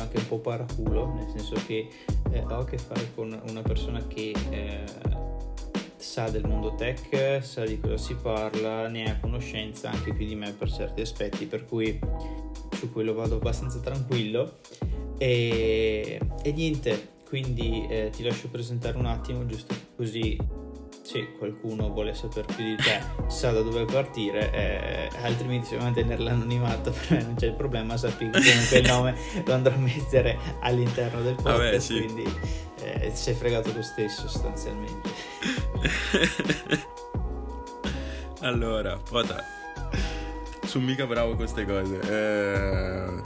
anche un po' paraculo, nel senso che eh, ho a che fare con una persona che eh, sa del mondo tech, sa di cosa si parla, ne ha conoscenza anche più di me per certi aspetti, per cui su quello vado abbastanza tranquillo. E, e niente, quindi eh, ti lascio presentare un attimo, giusto così se qualcuno vuole sapere più di te sa da dove partire, eh, altrimenti se vuoi mantenere l'anonimato per me non c'è il problema, sappi che comunque il nome lo andrò a mettere all'interno del podcast, Vabbè, sì. quindi eh, sei fregato lo stesso sostanzialmente. allora, Pota, sono mica bravo con queste cose. Eh,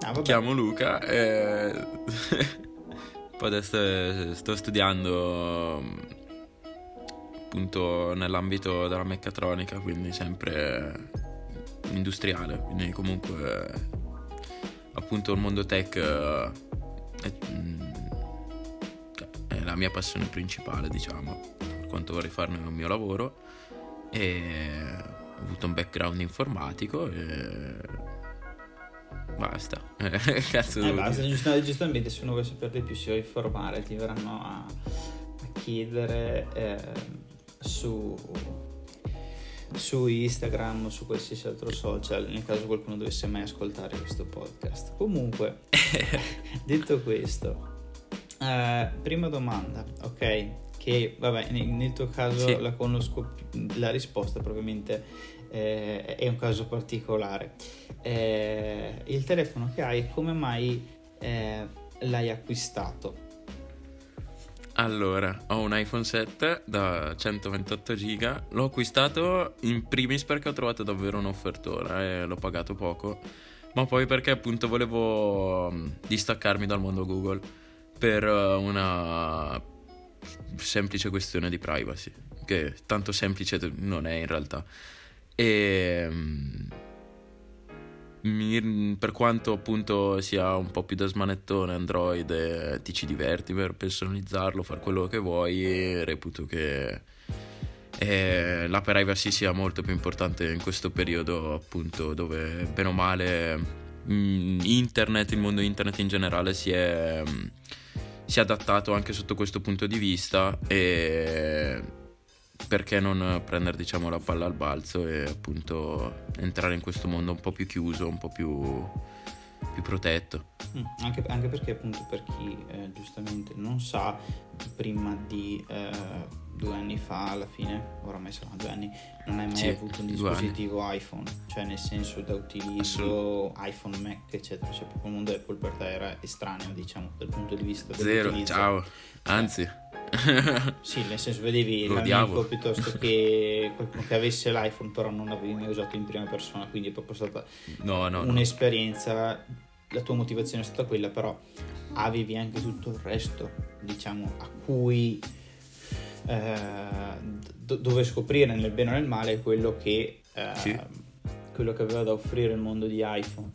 ah, chiamo Luca. Eh, poi adesso sto studiando appunto nell'ambito della meccatronica, quindi sempre industriale, quindi comunque appunto il mondo tech è, mm, è la mia passione principale, diciamo, per quanto vorrei farne il mio lavoro. E ho avuto un background informatico e basta. Cazzo eh, basta, giustamente se uno vuole sapere di più si vuole informare ti verranno a, a chiedere eh, su, su Instagram o su qualsiasi altro social nel caso qualcuno dovesse mai ascoltare questo podcast. Comunque, detto questo, eh, prima domanda, ok? Che vabbè, nel tuo caso sì. la conosco, la risposta probabilmente eh, è un caso particolare. Eh, il telefono che hai, come mai eh, l'hai acquistato? Allora, ho un iPhone 7 da 128 giga. L'ho acquistato in primis perché ho trovato davvero un'offertora e l'ho pagato poco, ma poi perché appunto volevo mm, distaccarmi dal mondo Google per eh, una semplice questione di privacy, che tanto semplice non è in realtà. E mm, mi, per quanto appunto sia un po' più da smanettone Android e ti ci diverti per personalizzarlo, fare quello che vuoi, reputo che eh, la privacy sia molto più importante in questo periodo appunto dove bene o male mh, mm, internet, il mondo internet in generale si è, mh, mm, si è adattato anche sotto questo punto di vista e perché non prendere diciamo la palla al balzo e appunto entrare in questo mondo un po' più chiuso, un po' più, più protetto. Mm, anche, anche, perché appunto per chi eh, giustamente non sa, prima di eh, due anni fa alla fine, oramai saranno due anni, non hai mai sì, avuto un dispositivo iPhone, cioè nel senso da utilizzo iPhone, Mac eccetera, cioè proprio il mondo Apple per te era estraneo diciamo dal punto di vista Zero, ciao, anzi... Sì, nel senso vedevi l'amico piuttosto che qualcuno che avesse l'iPhone però non l'avevi mai usato in prima persona, quindi è proprio stata no, no, un'esperienza, no. la tua motivazione è stata quella, però avevi anche tutto il resto, diciamo, a cui eh, do- dove scoprire nel bene o nel male quello che, eh, sì. quello che aveva da offrire il mondo di iPhone.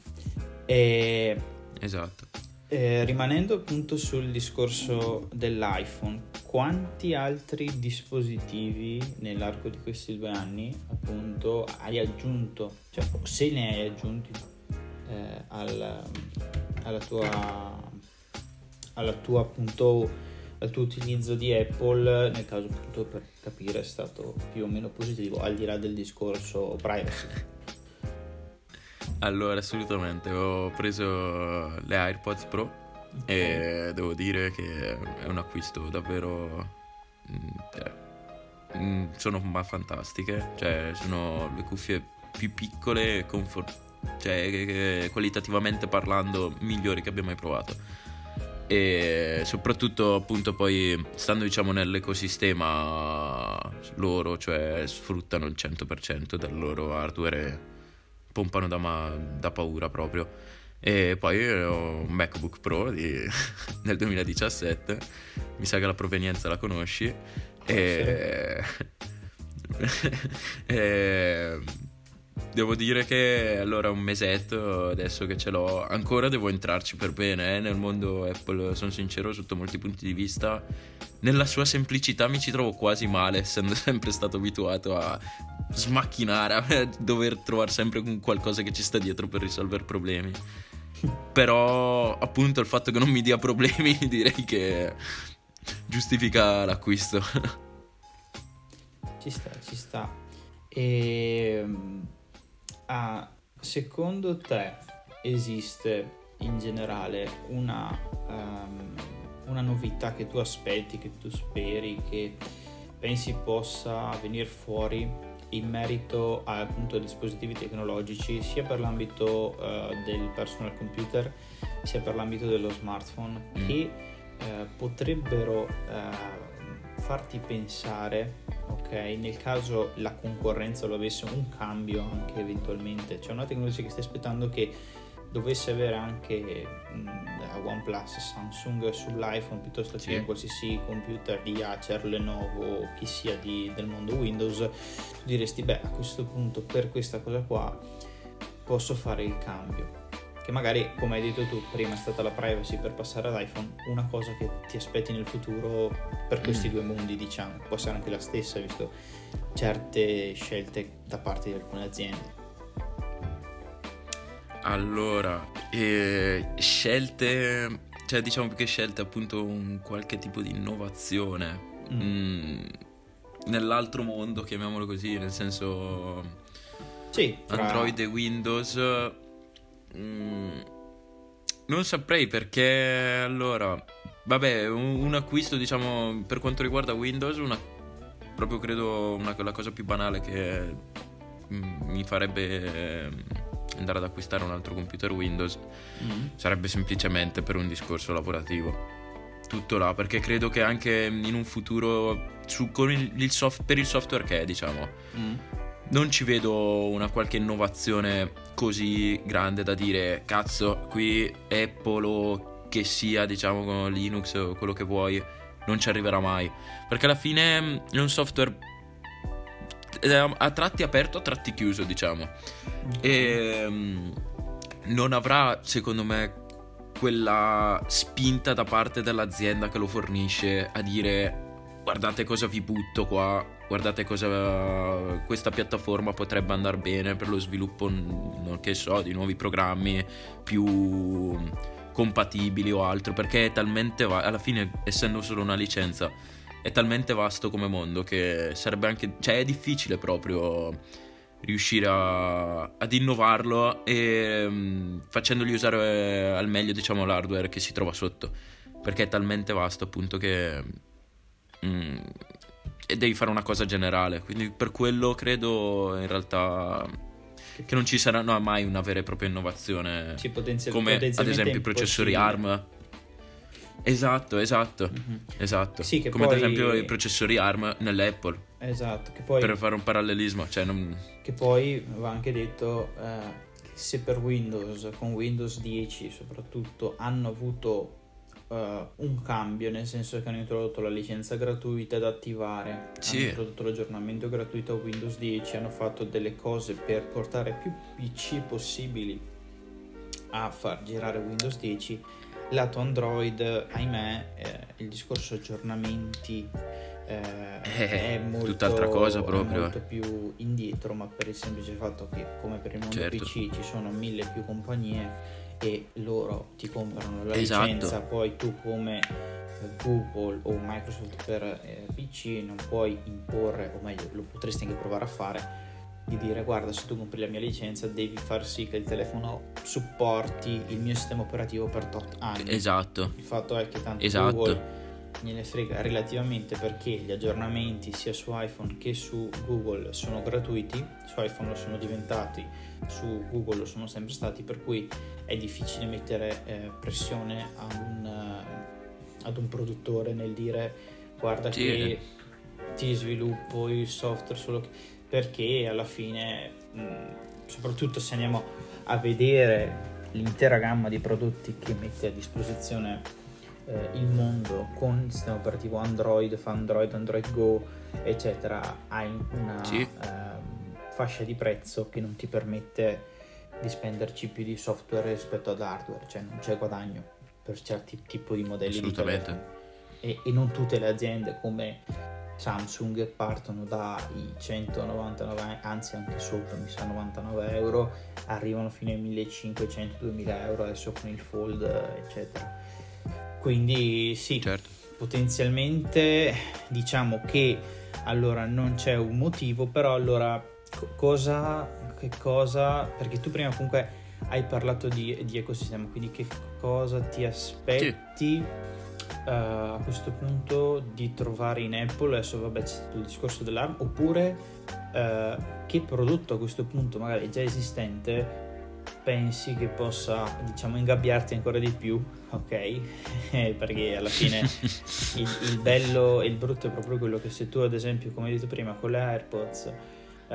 E, esatto. Eh, rimanendo appunto sul discorso dell'iPhone, quanti altri dispositivi nell'arco di questi due anni appunto hai aggiunto, cioè se ne hai aggiunti eh, al, alla tua, alla tua appunto al tuo utilizzo di Apple nel caso appunto per capire è stato più o meno positivo al di là del discorso privacy allora, assolutamente, ho preso le AirPods Pro e devo dire che è un acquisto davvero... Mm, cioè, mm, sono fantastiche, cioè sono le cuffie più piccole e comfort- cioè qualitativamente parlando migliori che abbia mai provato. E soprattutto appunto poi stando diciamo nell'ecosistema loro cioè sfruttano il 100% del loro hardware pompano da, ma- da paura proprio. E poi ho un MacBook Pro di, del 2017, mi sa che la provenienza la conosci. E... e... Devo dire che allora un mesetto adesso che ce l'ho, ancora devo entrarci per bene eh? nel mondo Apple, sono sincero sotto molti punti di vista. Nella sua semplicità mi ci trovo quasi male, essendo sempre stato abituato a smacchinare, a dover trovare sempre qualcosa che ci sta dietro per risolvere problemi. Però appunto il fatto che non mi dia problemi direi che giustifica l'acquisto. Ci sta, ci sta. E ah, secondo te esiste in generale una, um, una novità che tu aspetti, che tu speri, che pensi possa venire fuori in merito appunto ai dispositivi tecnologici sia per l'ambito uh, del personal computer sia per l'ambito dello smartphone mm. che uh, potrebbero uh, farti pensare ok nel caso la concorrenza lo avesse un cambio anche eventualmente c'è una tecnologia che stai aspettando che dovesse avere anche mh, OnePlus, Samsung sull'iPhone piuttosto che sì. qualsiasi computer di Acer, Lenovo o chi sia di, del mondo Windows, tu diresti beh a questo punto per questa cosa qua posso fare il cambio. Che magari, come hai detto tu, prima è stata la privacy per passare ad iPhone, una cosa che ti aspetti nel futuro per questi mm. due mondi, diciamo, può essere anche la stessa, visto certe scelte da parte di alcune aziende. Allora, eh, scelte, cioè diciamo più che scelte appunto un qualche tipo di innovazione mm. Mm, nell'altro mondo, chiamiamolo così, nel senso sì, fra... Android e Windows. Mm, non saprei perché allora, vabbè, un, un, acquisto diciamo per quanto riguarda Windows, una, proprio credo una, la cosa più banale che mm, mi farebbe andare ad acquistare un altro computer Windows mm-hmm. sarebbe semplicemente per un discorso lavorativo. Tutto là, perché credo che anche in un futuro su, il, il soft, per il software che è, diciamo, mm. non ci vedo una qualche innovazione così grande da dire, cazzo, qui Apple o che sia, diciamo, Linux o quello che vuoi, non ci arriverà mai. Perché alla fine è un software a tratti aperto, a tratti chiuso, diciamo. E um, non avrà, secondo me, quella spinta da parte dell'azienda che lo fornisce a dire guardate cosa vi butto qua, guardate cosa questa piattaforma potrebbe andare bene per lo sviluppo, non che so, di nuovi programmi più compatibili o altro, perché è talmente va- alla fine essendo solo una licenza è talmente vasto come mondo che sarebbe anche... cioè è difficile proprio riuscire a, ad innovarlo e um, facendogli usare al meglio diciamo l'hardware che si trova sotto perché è talmente vasto appunto che um, e devi fare una cosa generale. Quindi per quello credo in realtà che non ci sarà mai una vera e propria innovazione. Sì, potenzial- come ad esempio i processori ARM Esatto, esatto, mm-hmm. esatto. Sì, Come poi... ad esempio i processori ARM nell'Apple. Esatto, che poi... Per fare un parallelismo, cioè non... Che poi va anche detto eh, che se per Windows, con Windows 10 soprattutto, hanno avuto uh, un cambio, nel senso che hanno introdotto la licenza gratuita da attivare, sì. hanno introdotto l'aggiornamento gratuito a Windows 10, hanno fatto delle cose per portare più PC possibili a far girare Windows 10 lato Android, ahimè, eh, il discorso aggiornamenti eh, eh, è molto, tutt'altra cosa proprio. molto più indietro, ma per il semplice fatto che come per il mondo certo. PC ci sono mille più compagnie e loro ti comprano la esatto. licenza, poi tu come eh, Google o Microsoft per eh, PC non puoi imporre, o meglio lo potresti anche provare a fare, di dire guarda se tu compri la mia licenza devi far sì che il telefono supporti il mio sistema operativo per tot anni. Esatto. Il fatto è che tanto esatto. Google gliene frega relativamente perché gli aggiornamenti sia su iPhone che su Google sono gratuiti, su iPhone lo sono diventati, su Google lo sono sempre stati, per cui è difficile mettere eh, pressione ad un, uh, ad un, produttore nel dire guarda sì. che ti sviluppo il software solo che perché alla fine, soprattutto se andiamo a vedere l'intera gamma di prodotti che mette a disposizione eh, il mondo con il sistema operativo Android, Android, Android Go, eccetera, hai una sì. eh, fascia di prezzo che non ti permette di spenderci più di software rispetto ad hardware, cioè non c'è guadagno per certi tipi di modelli di telefono. E, e non tutte le aziende come Samsung partono dai 199, anzi anche sopra, mi sa 99 euro, arrivano fino ai 1500-2000 euro adesso con il Fold, eccetera. Quindi sì, certo. potenzialmente diciamo che allora non c'è un motivo, però allora cosa, che cosa, perché tu prima comunque hai parlato di, di ecosistema, quindi che cosa ti aspetti? Sì uh, a questo punto di trovare in Apple, adesso vabbè c'è stato il discorso dell'ARM, oppure uh, che prodotto a questo punto magari già esistente pensi che possa diciamo ingabbiarti ancora di più? Ok perché alla fine il, il, bello e il brutto è proprio quello che se tu ad esempio come hai detto prima con le AirPods uh,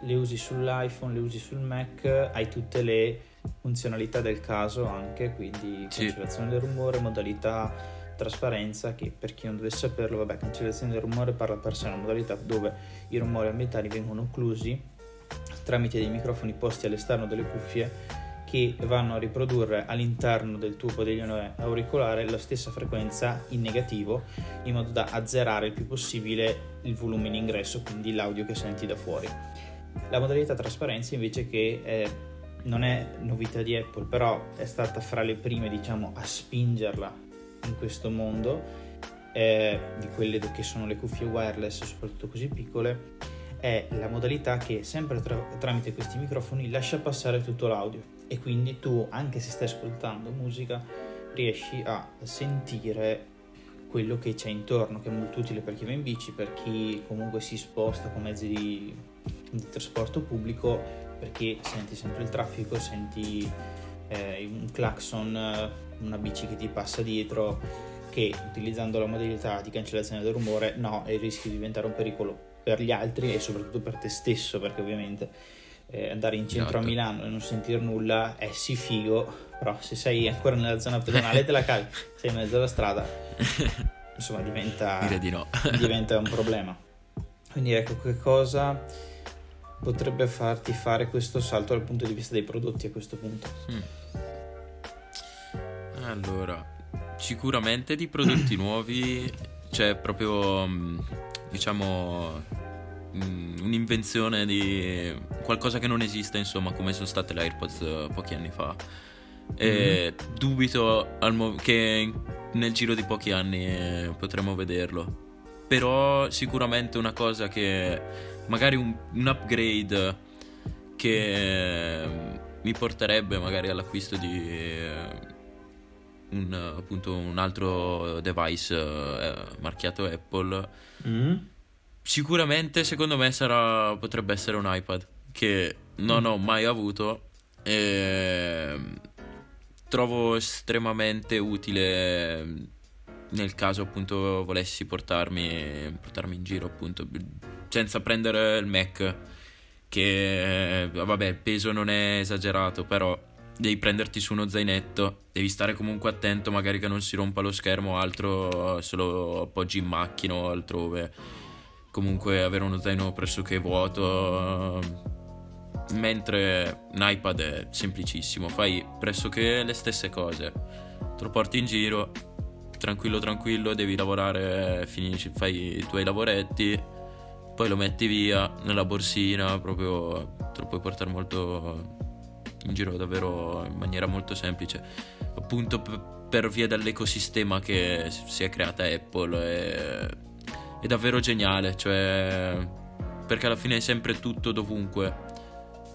le usi sull'iPhone le usi sul Mac hai tutte le funzionalità del caso anche, quindi sì. cancellazione del rumore, modalità trasparenza che per chi non dovesse saperlo, vabbè, cancellazione del rumore parla per sé, una modalità dove i rumori ambientali vengono occlusi tramite dei microfoni posti all'esterno delle cuffie che vanno a riprodurre all'interno del tuo padiglione auricolare la stessa frequenza in negativo in modo da azzerare il più possibile il volume in ingresso, quindi l'audio che senti da fuori. La modalità trasparenza invece che è non è novità di Apple, però è stata fra le prime, diciamo, a spingerla in questo mondo, eh, di quelle che sono le cuffie wireless, soprattutto così piccole, è la modalità che sempre tra- tramite questi microfoni lascia passare tutto l'audio. E quindi tu, anche se stai ascoltando musica, riesci a sentire quello che c'è intorno, che è molto utile per chi va in bici, per chi comunque si sposta con mezzi di, di trasporto pubblico perché senti sempre il traffico, senti eh, un clacson, una bici che ti passa dietro, che utilizzando la modalità di cancellazione del rumore, no, e rischi di diventare un pericolo per gli altri e soprattutto per te stesso, perché ovviamente eh, andare in centro esatto. a Milano e non sentire nulla è sì figo, però se sei ancora nella zona pedonale te la cavi, sei in mezzo alla strada, insomma diventa, di no. diventa un problema. Quindi ecco che cosa potrebbe farti fare questo salto dal punto di vista dei prodotti a questo punto? Mm. Allora, sicuramente di prodotti nuovi c'è proprio, mm, diciamo, mm, un'invenzione di qualcosa che non esiste, insomma, come sono state le AirPods eh, pochi anni fa. E mm. dubito mo- che nel giro di pochi anni eh, potremo vederlo. Però sicuramente una cosa che magari un, un upgrade che eh, mi porterebbe magari all'acquisto di eh, un, appunto un altro device eh, marchiato Apple. Mm. Sicuramente secondo me sarà, potrebbe essere un iPad che non mm. ho mai avuto e trovo estremamente utile nel caso appunto volessi portarmi, portarmi in giro appunto senza prendere il Mac che eh, vabbè il peso non è esagerato però devi prenderti su uno zainetto devi stare comunque attento magari che non si rompa lo schermo o altro se lo appoggi in macchina o altrove. Comunque avere uno zaino pressoché vuoto mentre un iPad è semplicissimo fai pressoché le stesse cose. Te lo porti in giro tranquillo tranquillo devi lavorare finisci fai i tuoi lavoretti poi lo metti via nella borsina, proprio te lo puoi portare molto in giro davvero in maniera molto semplice, appunto per via dell'ecosistema che si è creata Apple, è, è davvero geniale, cioè perché alla fine è sempre tutto dovunque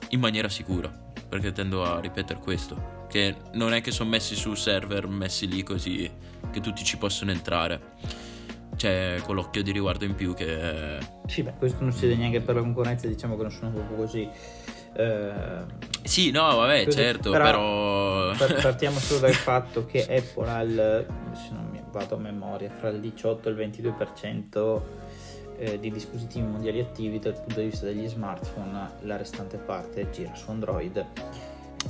in maniera sicura, perché tendo a ripetere questo, che non è che sono messi su server messi lì così che tutti ci possono entrare c'è quell'occhio di riguardo in più che... Sì, beh, questo non si vede neanche per la concorrenza, diciamo che non sono proprio così... Eh... Sì, no, vabbè, così. certo, però... però... partiamo solo dal fatto che Apple ha il, se non mi vado a memoria, fra il 18 e il 22% eh, di dispositivi mondiali attivi dal punto di vista degli smartphone, la restante parte gira su Android.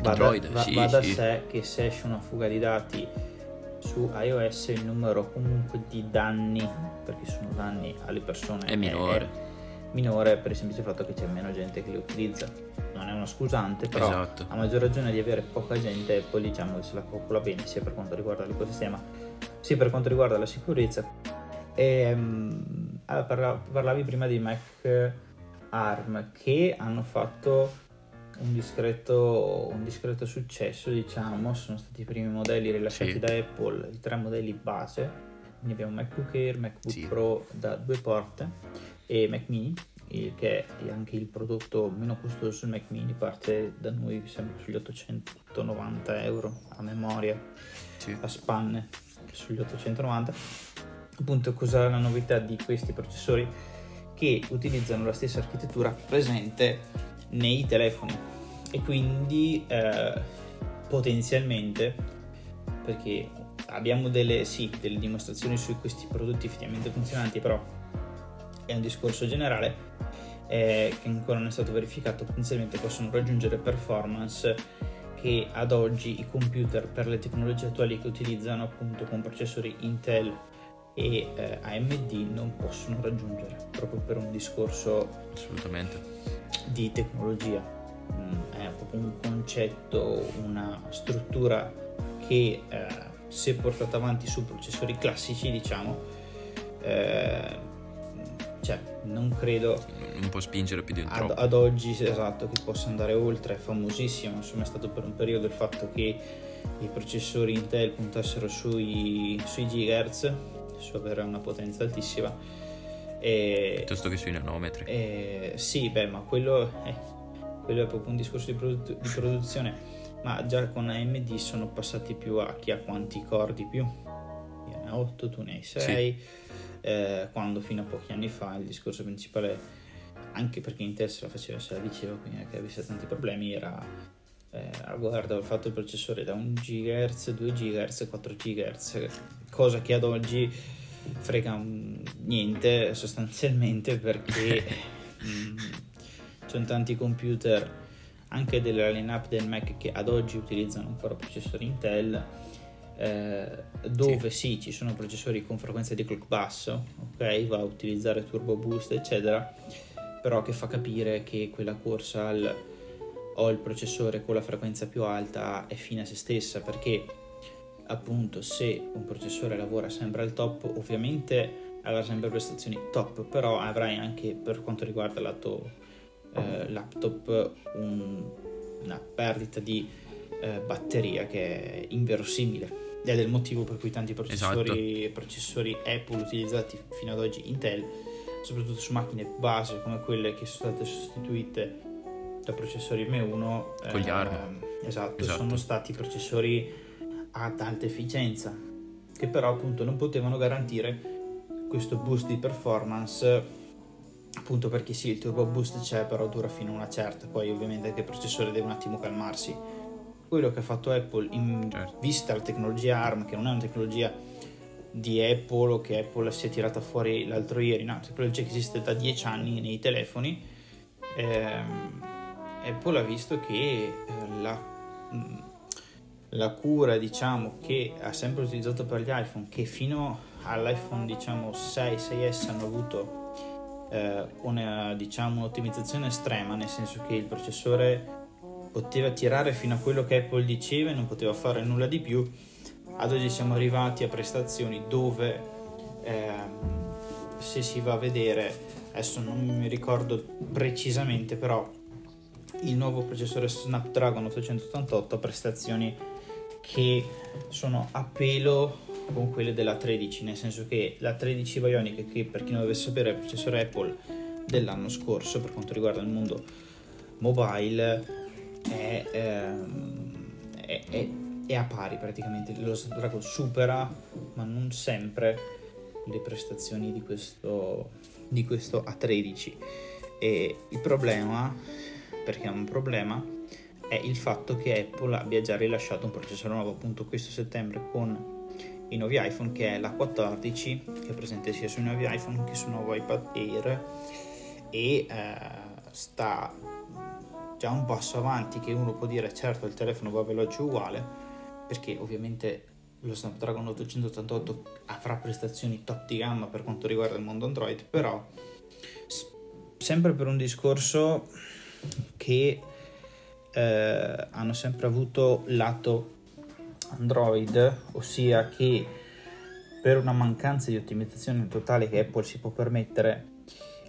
Va, Android, da, sì, va da sì. sé che se esce una fuga di dati su iOS il numero comunque di danni, perché sono danni alle persone, è minore. È minore per il semplice fatto che c'è meno gente che li utilizza. Non è una scusante, però esatto. a maggior ragione di avere poca gente Apple diciamo che se la calcola bene sia per quanto riguarda l'ecosistema sia per quanto riguarda la sicurezza E, um, parla, parlavi prima di Mac ARM che hanno fatto un discreto, un discreto successo, diciamo, sono stati i primi modelli rilasciati sì. da Apple, i tre modelli base, quindi abbiamo MacBook Air, MacBook sì. Pro da due porte e Mac Mini, che è anche il prodotto meno costoso sul Mac Mini, parte da noi sempre sugli 890 euro a memoria, sì. a spanne sugli 890. Appunto, cos'è la novità di questi processori? Che utilizzano la stessa architettura presente nei telefoni. E quindi eh, potenzialmente perché abbiamo delle, sì, delle dimostrazioni su questi prodotti effettivamente funzionanti però è un discorso generale eh, che ancora non è stato verificato. Potenzialmente possono raggiungere performance che ad oggi i computer per le tecnologie attuali che utilizzano appunto con processori Intel e eh, AMD non possono raggiungere proprio per un discorso assolutamente di tecnologia. Mm, è proprio un concetto, una struttura che eh, se portata avanti su processori classici, diciamo, eh, cioè, non credo non può spingere più di ad, ad, oggi esatto che possa andare oltre è famosissimo insomma è stato per un periodo il fatto che i processori Intel puntassero sui, sui gigahertz su avere una potenza altissima e, Piuttosto che sui nanometri. E, sì, beh, ma quello è, quello è proprio un discorso di, produ- di, produzione. Ma già con AMD sono passati più a chi ha quanti core di più. Io ne ho 8, tu ne hai 6. Sì. Eh, quando fino a pochi anni fa il discorso principale, anche perché Intel se la faceva, se la diceva, quindi che avesse tanti problemi, era eh, guarda, ho fatto il processore da 1 GHz, 2 GHz, 4 GHz, cosa che ad oggi frega niente sostanzialmente perché mh, mm, ci sono tanti computer anche della lineup del Mac che ad oggi utilizzano ancora processori Intel eh, dove sì. sì. ci sono processori con frequenza di clock basso ok va a utilizzare turbo boost eccetera però che fa capire che quella corsa al ho il processore con la frequenza più alta è fine a se stessa perché appunto se un processore lavora sempre al top ovviamente avrà sempre prestazioni top però avrai anche per quanto riguarda il lato eh, laptop un, una perdita di eh, batteria che è inverosimile. Ed è il motivo per cui tanti processori, esatto. processori Apple utilizzati fino ad oggi Intel soprattutto su macchine base come quelle che sono state sostituite da processori M1 con gli eh, ARM esatto, esatto, sono stati processori ad alta efficienza, che però appunto non potevano garantire questo boost di performance appunto perché sì il turbo boost c'è però dura fino a una certa poi ovviamente anche il processore deve un attimo calmarsi quello che ha fatto Apple in certo. vista la tecnologia ARM che non è una tecnologia di Apple o che Apple si è tirata fuori l'altro ieri no, tecnologia che esiste da 10 anni nei telefoni ehm, Apple ha visto che eh, la la cura diciamo che ha sempre utilizzato per gli iPhone che fino all'iPhone diciamo 6 6S hanno avuto eh, una diciamo un'ottimizzazione estrema nel senso che il processore poteva tirare fino a quello che Apple diceva e non poteva fare nulla di più. Ad oggi siamo arrivati a prestazioni dove eh, se si va a vedere adesso non mi ricordo precisamente però il nuovo processore Snapdragon 888 ha prestazioni che sono a pelo con quelle della 13, nel senso che la 13 Bionic, che per chi non dovesse sapere è il processore Apple dell'anno scorso per quanto riguarda il mondo mobile, è, ehm, è, è, è a pari praticamente. Lo Snapdragon supera, ma non sempre, le prestazioni di questo, di questo A13. E il problema, perché è un problema, è il fatto che Apple abbia già rilasciato un processore nuovo appunto questo settembre con i nuovi iPhone che è l'A14 che è presente sia sui nuovi iPhone che sul nuovo iPad Air e eh, sta già un passo avanti che uno può dire certo il telefono va veloce uguale perché ovviamente lo Snapdragon 888 avrà prestazioni top di gamma per quanto riguarda il mondo Android però sempre per un discorso che eh, hanno sempre avuto lato Android, ossia che per una mancanza di ottimizzazione totale che Apple si può permettere,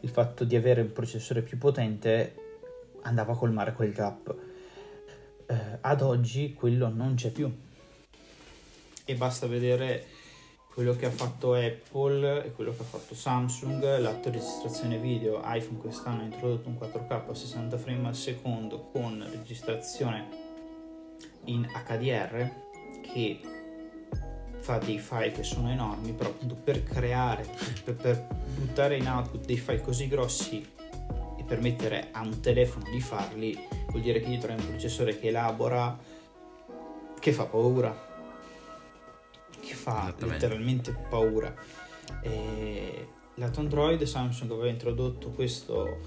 il fatto di avere un processore più potente andava a colmare quel gap. Eh, ad oggi quello non c'è più. E basta vedere quello che ha fatto Apple e quello che ha fatto Samsung, l'atto registrazione video, iPhone quest'anno ha introdotto un 4K a 60 frame al secondo con registrazione in HDR che fa dei file che sono enormi, però appunto per creare, per, per buttare in output dei file così grossi e permettere a un telefono di farli, vuol dire che dietro hai un processore che elabora, che fa paura, che fa letteralmente paura. E lato Android Samsung aveva introdotto questo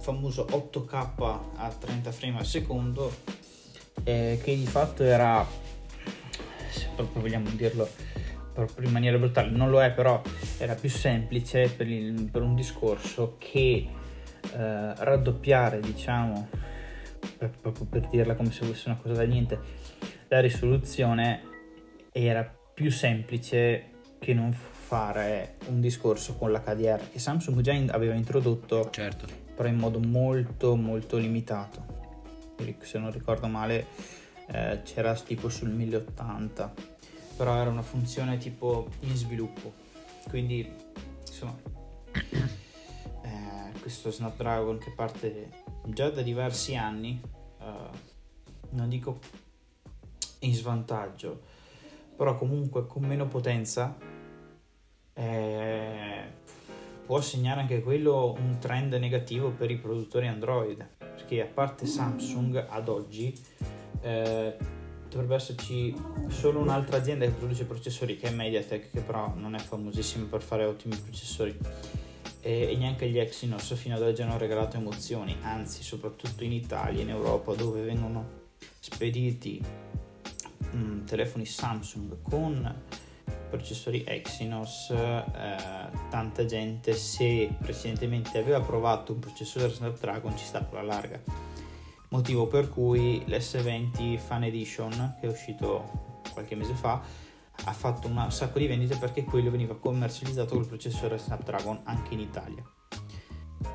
famoso 8K a 30 frame al secondo eh, che di fatto era se proprio vogliamo dirlo proprio in maniera brutale non lo è però era più semplice per, il, per un discorso che eh, raddoppiare diciamo per, proprio per dirla come se fosse una cosa da niente la risoluzione era più semplice che non fare un discorso con l'HDR che Samsung già in, aveva introdotto certo. però in modo molto molto limitato. Se non ricordo male eh, c'era tipo sul 1080 però era una funzione tipo in sviluppo. Quindi insomma eh, questo Snapdragon che parte già da diversi anni eh, non dico in svantaggio però comunque con meno potenza eh, può segnare anche quello un trend negativo per i produttori Android. Perché a parte Samsung ad oggi eh, dovrebbe esserci solo un'altra azienda che produce processori che è Mediatek che però non è famosissima per fare ottimi processori. E, e neanche gli Exynos fino ad oggi hanno regalato emozioni anzi soprattutto in Italia in Europa dove vengono spediti mh, mm, telefoni Samsung con processori Exynos, eh, tanta gente se precedentemente aveva provato un processore Snapdragon ci sta alla larga. Motivo per cui l'S20 Fan Edition, che è uscito qualche mese fa, ha fatto un sacco di vendite perché quello veniva commercializzato col processore Snapdragon anche in Italia.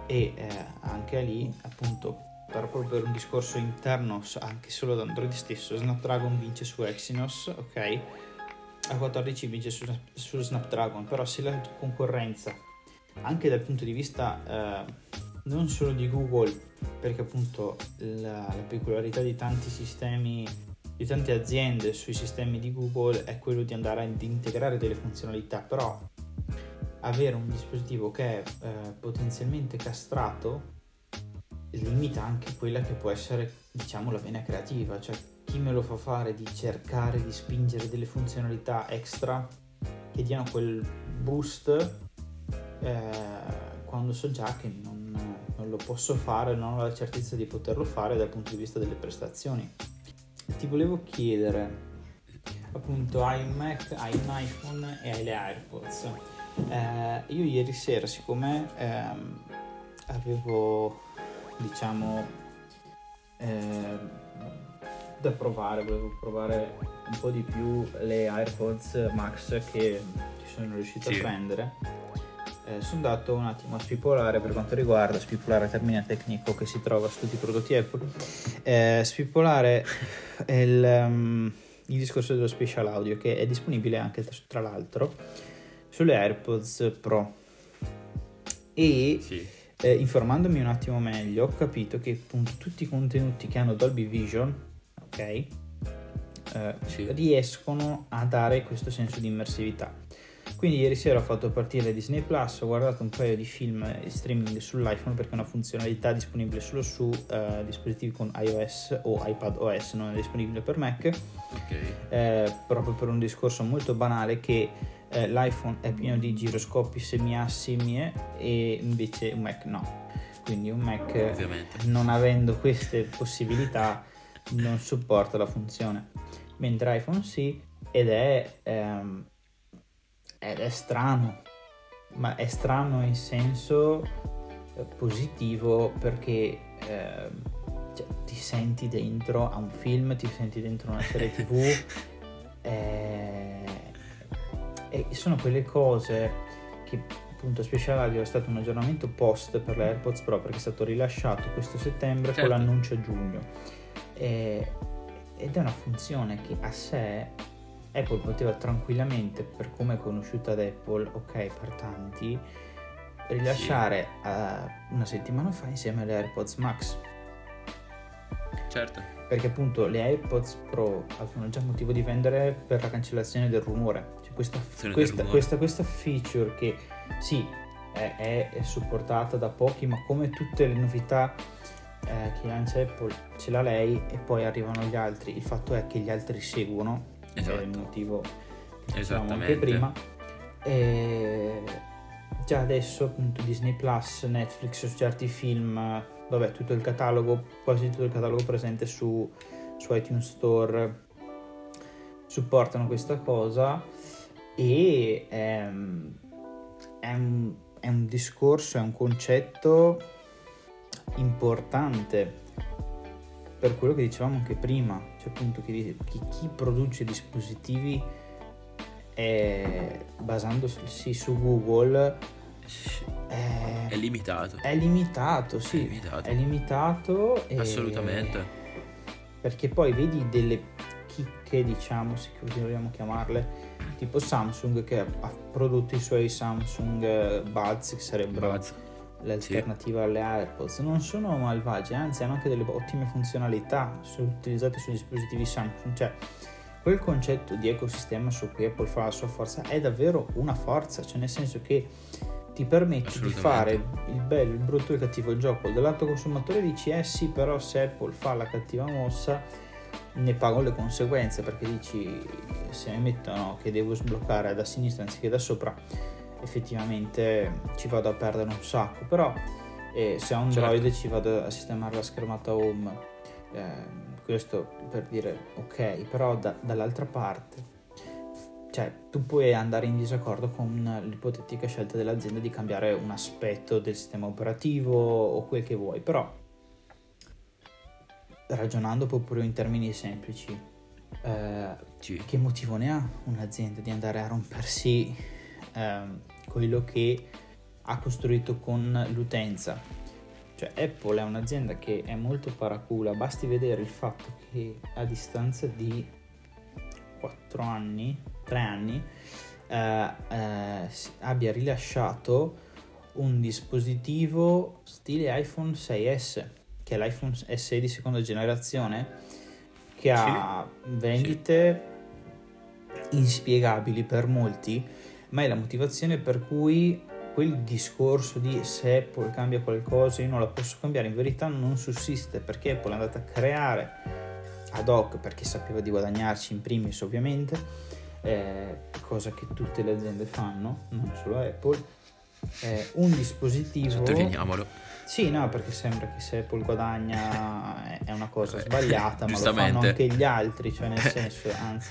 E eh, anche lì, appunto, proprio per un discorso interno anche solo da Android stesso Snapdragon vince su Exynos ok? A 14 vince su, su Snapdragon però se la concorrenza anche dal punto di vista eh, non solo di Google perché appunto la, la peculiarità di tanti sistemi di tante aziende sui sistemi di Google è quello di andare ad integrare delle funzionalità però avere un dispositivo che è eh, potenzialmente castrato limita anche quella che può essere, diciamo, la vena creativa, cioè chi me lo fa fare di cercare di spingere delle funzionalità extra che diano quel boost eh, quando so già che non, non, lo posso fare, non ho la certezza di poterlo fare dal punto di vista delle prestazioni. Ti volevo chiedere, appunto, hai un Mac, hai un iPhone e hai le AirPods. Eh, io ieri sera, siccome ehm, avevo diciamo eh, da provare volevo provare un po' di più le AirPods Max che ci sono riuscito sì. a prendere. Eh, sono andato un attimo a spipolare per quanto riguarda spipolare termine tecnico che si trova su tutti i prodotti Apple. Eh, spipolare il, um, il discorso dello special audio che è disponibile anche tra l'altro sulle AirPods Pro. E sì eh, informandomi un attimo meglio, ho capito che appunto tutti i contenuti che hanno Dolby Vision, ok, eh, sì. riescono a dare questo senso di immersività. Quindi ieri sera ho fatto partire Disney Plus, ho guardato un paio di film streaming sull'iPhone perché è una funzionalità disponibile solo su uh, dispositivi con iOS o iPad OS, non è disponibile per Mac. Okay. Eh, proprio per un discorso molto banale che eh, l'iPhone è pieno di giroscopi semi-assimi e invece un Mac no. Quindi un Mac Ovviamente. non avendo queste possibilità non supporta la funzione, mentre iPhone sì ed è, ehm, ed è strano, ma è strano in senso eh, positivo perché eh, cioè, ti senti dentro a un film, ti senti dentro a una serie tv. eh, E sono quelle cose che appunto Special Audio è stato un aggiornamento post per le AirPods Pro perché è stato rilasciato questo settembre Certo. con l'annuncio a giugno. E- ed è una funzione che a sé Apple poteva tranquillamente, per come è conosciuta ad Apple, ok per tanti, rilasciare eh, una settimana fa insieme alle AirPods Max. Certo. Perché appunto le AirPods Pro avevano già motivo di vendere per la cancellazione del rumore. Questa, questa, questa, questa feature che sì, è, è- supportata da pochi, ma come tutte le novità eh, che lancia Apple ce l'ha lei e poi arrivano gli altri. Il fatto è che gli altri seguono, è il Esatto. motivo che dicevamo anche prima. E già adesso appunto Disney Plus, Netflix su certi film, vabbè tutto il catalogo, quasi tutto il catalogo presente su, su iTunes Store supportano questa cosa e ehm, è, un, è un discorso, è un concetto importante per quello che dicevamo anche prima, cioè appunto che, che chi produce dispositivi è, basandosi su Google è, È limitato. è limitato, sì, È limitato. è limitato e- Assolutamente. perché poi vedi delle chicche, diciamo, se così vogliamo chiamarle, tipo Samsung che ha prodotto i suoi Samsung eh, Buds, che sarebbero Buzz. l'alternativa alle AirPods, non sono malvagie, anzi hanno anche delle ottime funzionalità utilizzate sui dispositivi Samsung, cioè quel concetto di ecosistema su cui Apple fa la sua forza è davvero una forza, cioè nel senso che ti permette di fare il bello, il brutto e il cattivo gioco. Dall'alto consumatore dici eh sì, però se Apple fa la cattiva mossa ne pago le conseguenze perché dici se mi mettono che devo sbloccare da sinistra anziché da sopra effettivamente ci vado a perdere un sacco però eh, se ho Android Certo. ci vado a sistemare la schermata home eh, questo per dire ok però da- dall'altra parte cioè tu puoi andare in disaccordo con l'ipotetica scelta dell'azienda di cambiare un aspetto del sistema operativo o quel che vuoi però ragionando proprio in termini semplici eh, Sì. che motivo ne ha un'azienda di andare a rompersi ehm, quello che ha costruito con l'utenza? Cioè Apple è un'azienda che è molto paracula, basti vedere il fatto che a distanza di 4 anni, 3 anni, eh, eh, abbia rilasciato un dispositivo stile iPhone 6S, che è l'iPhone SE di seconda generazione, che ha vendite inspiegabili per molti, ma è la motivazione per cui quel discorso di se Apple cambia qualcosa io non la posso cambiare in verità non sussiste perché Apple è andata a creare ad hoc perché sapeva di guadagnarci in primis ovviamente eh, cosa che tutte le aziende fanno non solo Apple eh, un dispositivo Sottolineiamolo. Sì, no, perché sembra che se Apple guadagna è- è una cosa Eh, sbagliata, ma lo fanno anche gli altri, cioè nel senso, anzi,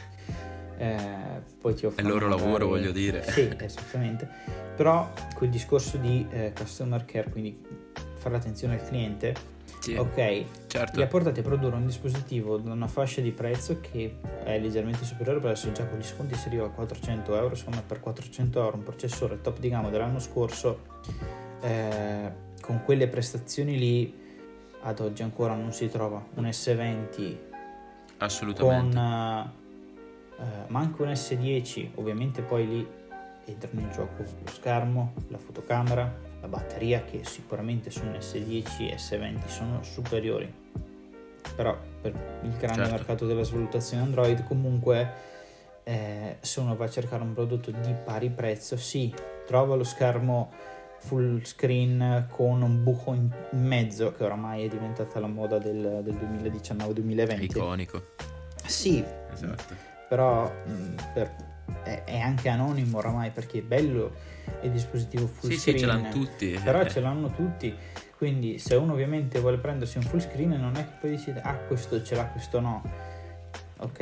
eh, poi ti È offrono il loro magari- lavoro, voglio dire. Sì, esattamente. Però quel discorso di eh, customer care, quindi fare attenzione al cliente, Sì, ok, li certo. ha portati a produrre un dispositivo da una fascia di prezzo che è leggermente superiore, per adesso già con gli sconti si arriva a 400 euro, secondo me per 400 euro un processore top di gamma dell'anno scorso, eh, con quelle prestazioni lì ad oggi ancora non si trova un S20 con Assolutamente. eh, ma anche un S10 ovviamente poi lì entrano in gioco lo schermo la fotocamera la batteria che sicuramente su un S10 e S20 sono superiori però per il grande Certo. mercato della svalutazione Android comunque eh, se uno va a cercare un prodotto di pari prezzo sì trova lo schermo full screen con un buco in mezzo che oramai è diventata la moda del, del 2019-2020 Iconico. sì, Esatto. però per- è, è anche anonimo oramai perché è bello il dispositivo full Sì, screen. sì, ce l'hanno tutti. Però ce l'hanno tutti. Quindi se uno ovviamente vuole prendersi un full screen non è che poi decide ah questo ce l'ha, questo no. Ok.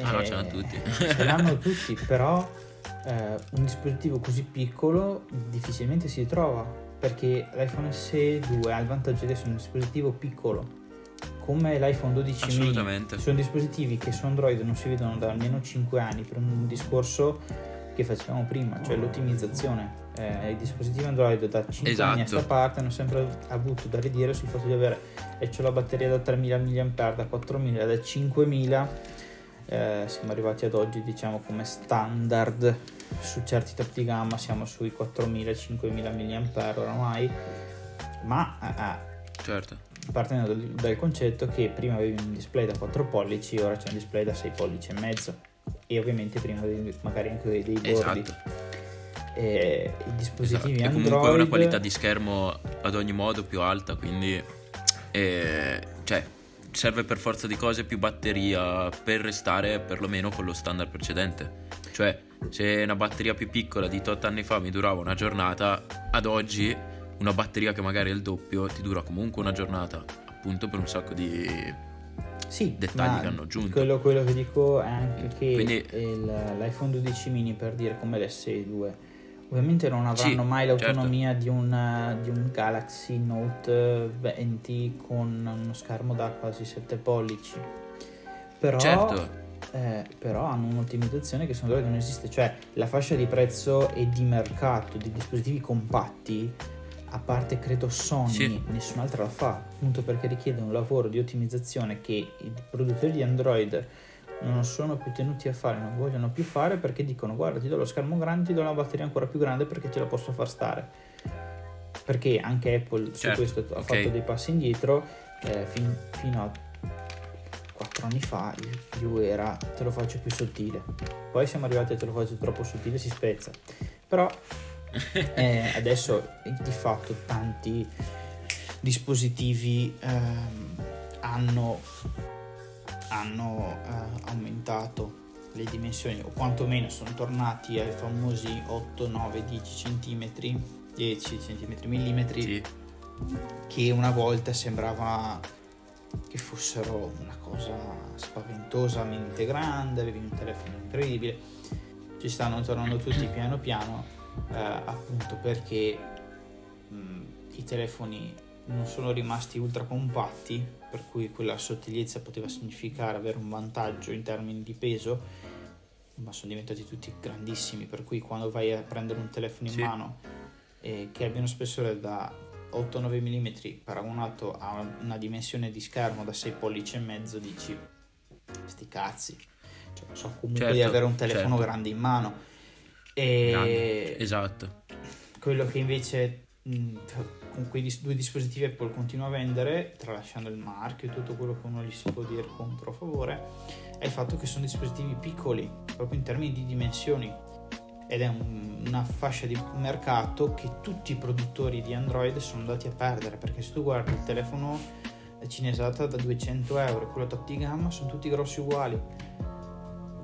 Ah, no, Eh, ce l'hanno tutti. ce l'hanno tutti, però eh, un dispositivo così piccolo difficilmente si trova perché l'iPhone SE2 ha il vantaggio di essere un dispositivo piccolo come l'iPhone 12 mini Assolutamente. sono dispositivi che su Android non si vedono da almeno 5 anni per un discorso che facevamo prima, cioè l'ottimizzazione. Eh, I dispositivi Android da 5 Esatto. anni a sta parte hanno sempre avuto da ridire sul fatto di avere e c'ho la batteria da 3000 mAh, da 4000, da 5000 eh, siamo arrivati ad oggi diciamo come standard su certi top di gamma siamo sui 4000-5000 mAh oramai ma eh, Certo. partendo dal, dal concetto che prima avevi un display da 4 pollici ora c'è un display da 6 pollici e mezzo e ovviamente prima avevi magari anche dei bordi Esatto. e i dispositivi Esatto. E Android comunque una qualità di schermo ad ogni modo più alta, quindi eh, cioè serve per forza di cose più batteria per restare perlomeno con lo standard precedente. Cioè, se una batteria più piccola di 8 anni fa mi durava una giornata, ad oggi una batteria che magari è il doppio ti dura comunque una giornata, appunto per un sacco di sì, dettagli che hanno aggiunto. Quello, quello che dico è anche che Quindi- il- l'iPhone 12 mini, per dire come l'S6 2, ovviamente non avranno Sì, mai certo. l'autonomia di, un, di un Galaxy Note 20 con uno schermo da quasi 7 pollici. Però, Certo, eh, però hanno un'ottimizzazione che secondo me non esiste, cioè la fascia di prezzo e di mercato di dispositivi compatti, a parte credo Sony, Sì. nessun'altra la fa, appunto perché richiede un lavoro di ottimizzazione che i produttori di Android non sono più tenuti a fare, non vogliono più fare perché dicono guarda ti do lo schermo grande, ti do la batteria ancora più grande perché ce la posso far stare. Perché anche Apple su Certo, questo ha ok. fatto dei passi indietro, eh, fin- fino a 4 anni fa il più era te lo faccio più sottile. Poi siamo arrivati a te lo faccio troppo sottile, si spezza. Però eh, adesso eh, di fatto tanti dispositivi ehm, hanno, hanno eh, aumentato le dimensioni o quantomeno sono tornati ai famosi 8, 9, 10 cm 10 cm millimetri sì, che una volta sembrava che fossero una cosa spaventosamente grande, avevi un telefono incredibile, ci stanno tornando tutti piano piano, eh, appunto perché mh, i telefoni non sono rimasti ultra compatti, per cui quella sottigliezza poteva significare avere un vantaggio in termini di peso, ma sono diventati tutti grandissimi, per cui quando vai a prendere un telefono in Sì. mano eh, che abbia uno spessore da 8-9 mm paragonato a una dimensione di schermo da 6 pollici e mezzo dici sti cazzi cioè, so comunque di Certo, avere un telefono certo. grande in mano e grande. esatto. quello che invece con quei dis- due dispositivi Apple continua a vendere tralasciando il marchio e tutto quello che uno gli si può dire contro a favore è il fatto che sono dispositivi piccoli proprio in termini di dimensioni ed è un- una fascia di mercato che tutti i produttori di Android sono andati a perdere perché se tu guardi il telefono cinesato da 200 euro e quello top di gamma sono tutti grossi uguali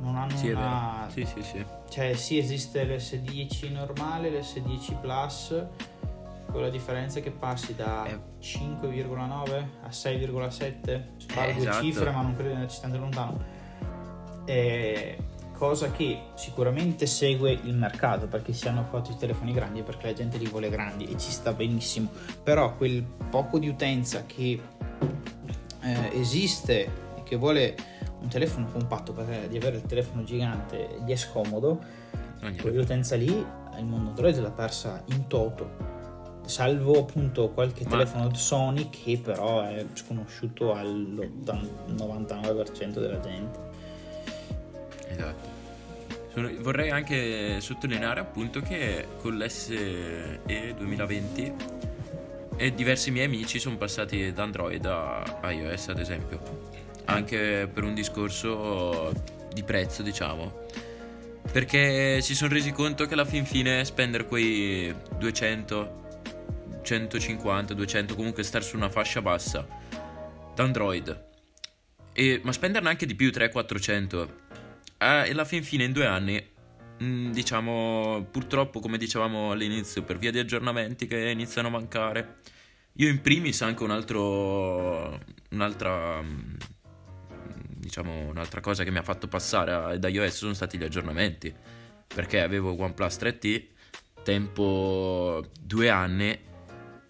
non hanno Sì, una. Sì, sì, sì. cioè sì esiste l'S10 normale, l'S10 Plus, con la differenza che passi da Eh. 5,9 a 6,7, sparo Eh, due esatto. cifre ma non credo che ci stiamo lontano. Eh, cosa che sicuramente segue il mercato perché si hanno fatto i telefoni grandi perché la gente li vuole grandi e ci sta benissimo, però quel poco di utenza che eh, esiste e che vuole un telefono compatto perché di avere il telefono gigante gli è scomodo, quell'utenza lì il mondo Android l'ha persa in toto. Salvo appunto qualche Ma- telefono Sony che però è sconosciuto all'99% della gente. Esatto. Sono- vorrei anche sottolineare appunto che con l'SE 2020 e diversi miei amici sono passati da Android a iOS ad esempio. Anche per un discorso di prezzo, diciamo. Perché si sono resi conto che alla fin fine spendere quei 200, 150, 200, comunque stare su una fascia bassa da Android. E- ma spenderne anche di più, 300-400. Eh, e alla fin fine in due anni, mh, diciamo, purtroppo come dicevamo all'inizio, per via di aggiornamenti che iniziano a mancare, io in primis anche un altro, un'altra, mh, diciamo, un'altra cosa che mi ha fatto passare da iOS sono stati gli aggiornamenti, perché avevo OnePlus 3T, tempo due anni,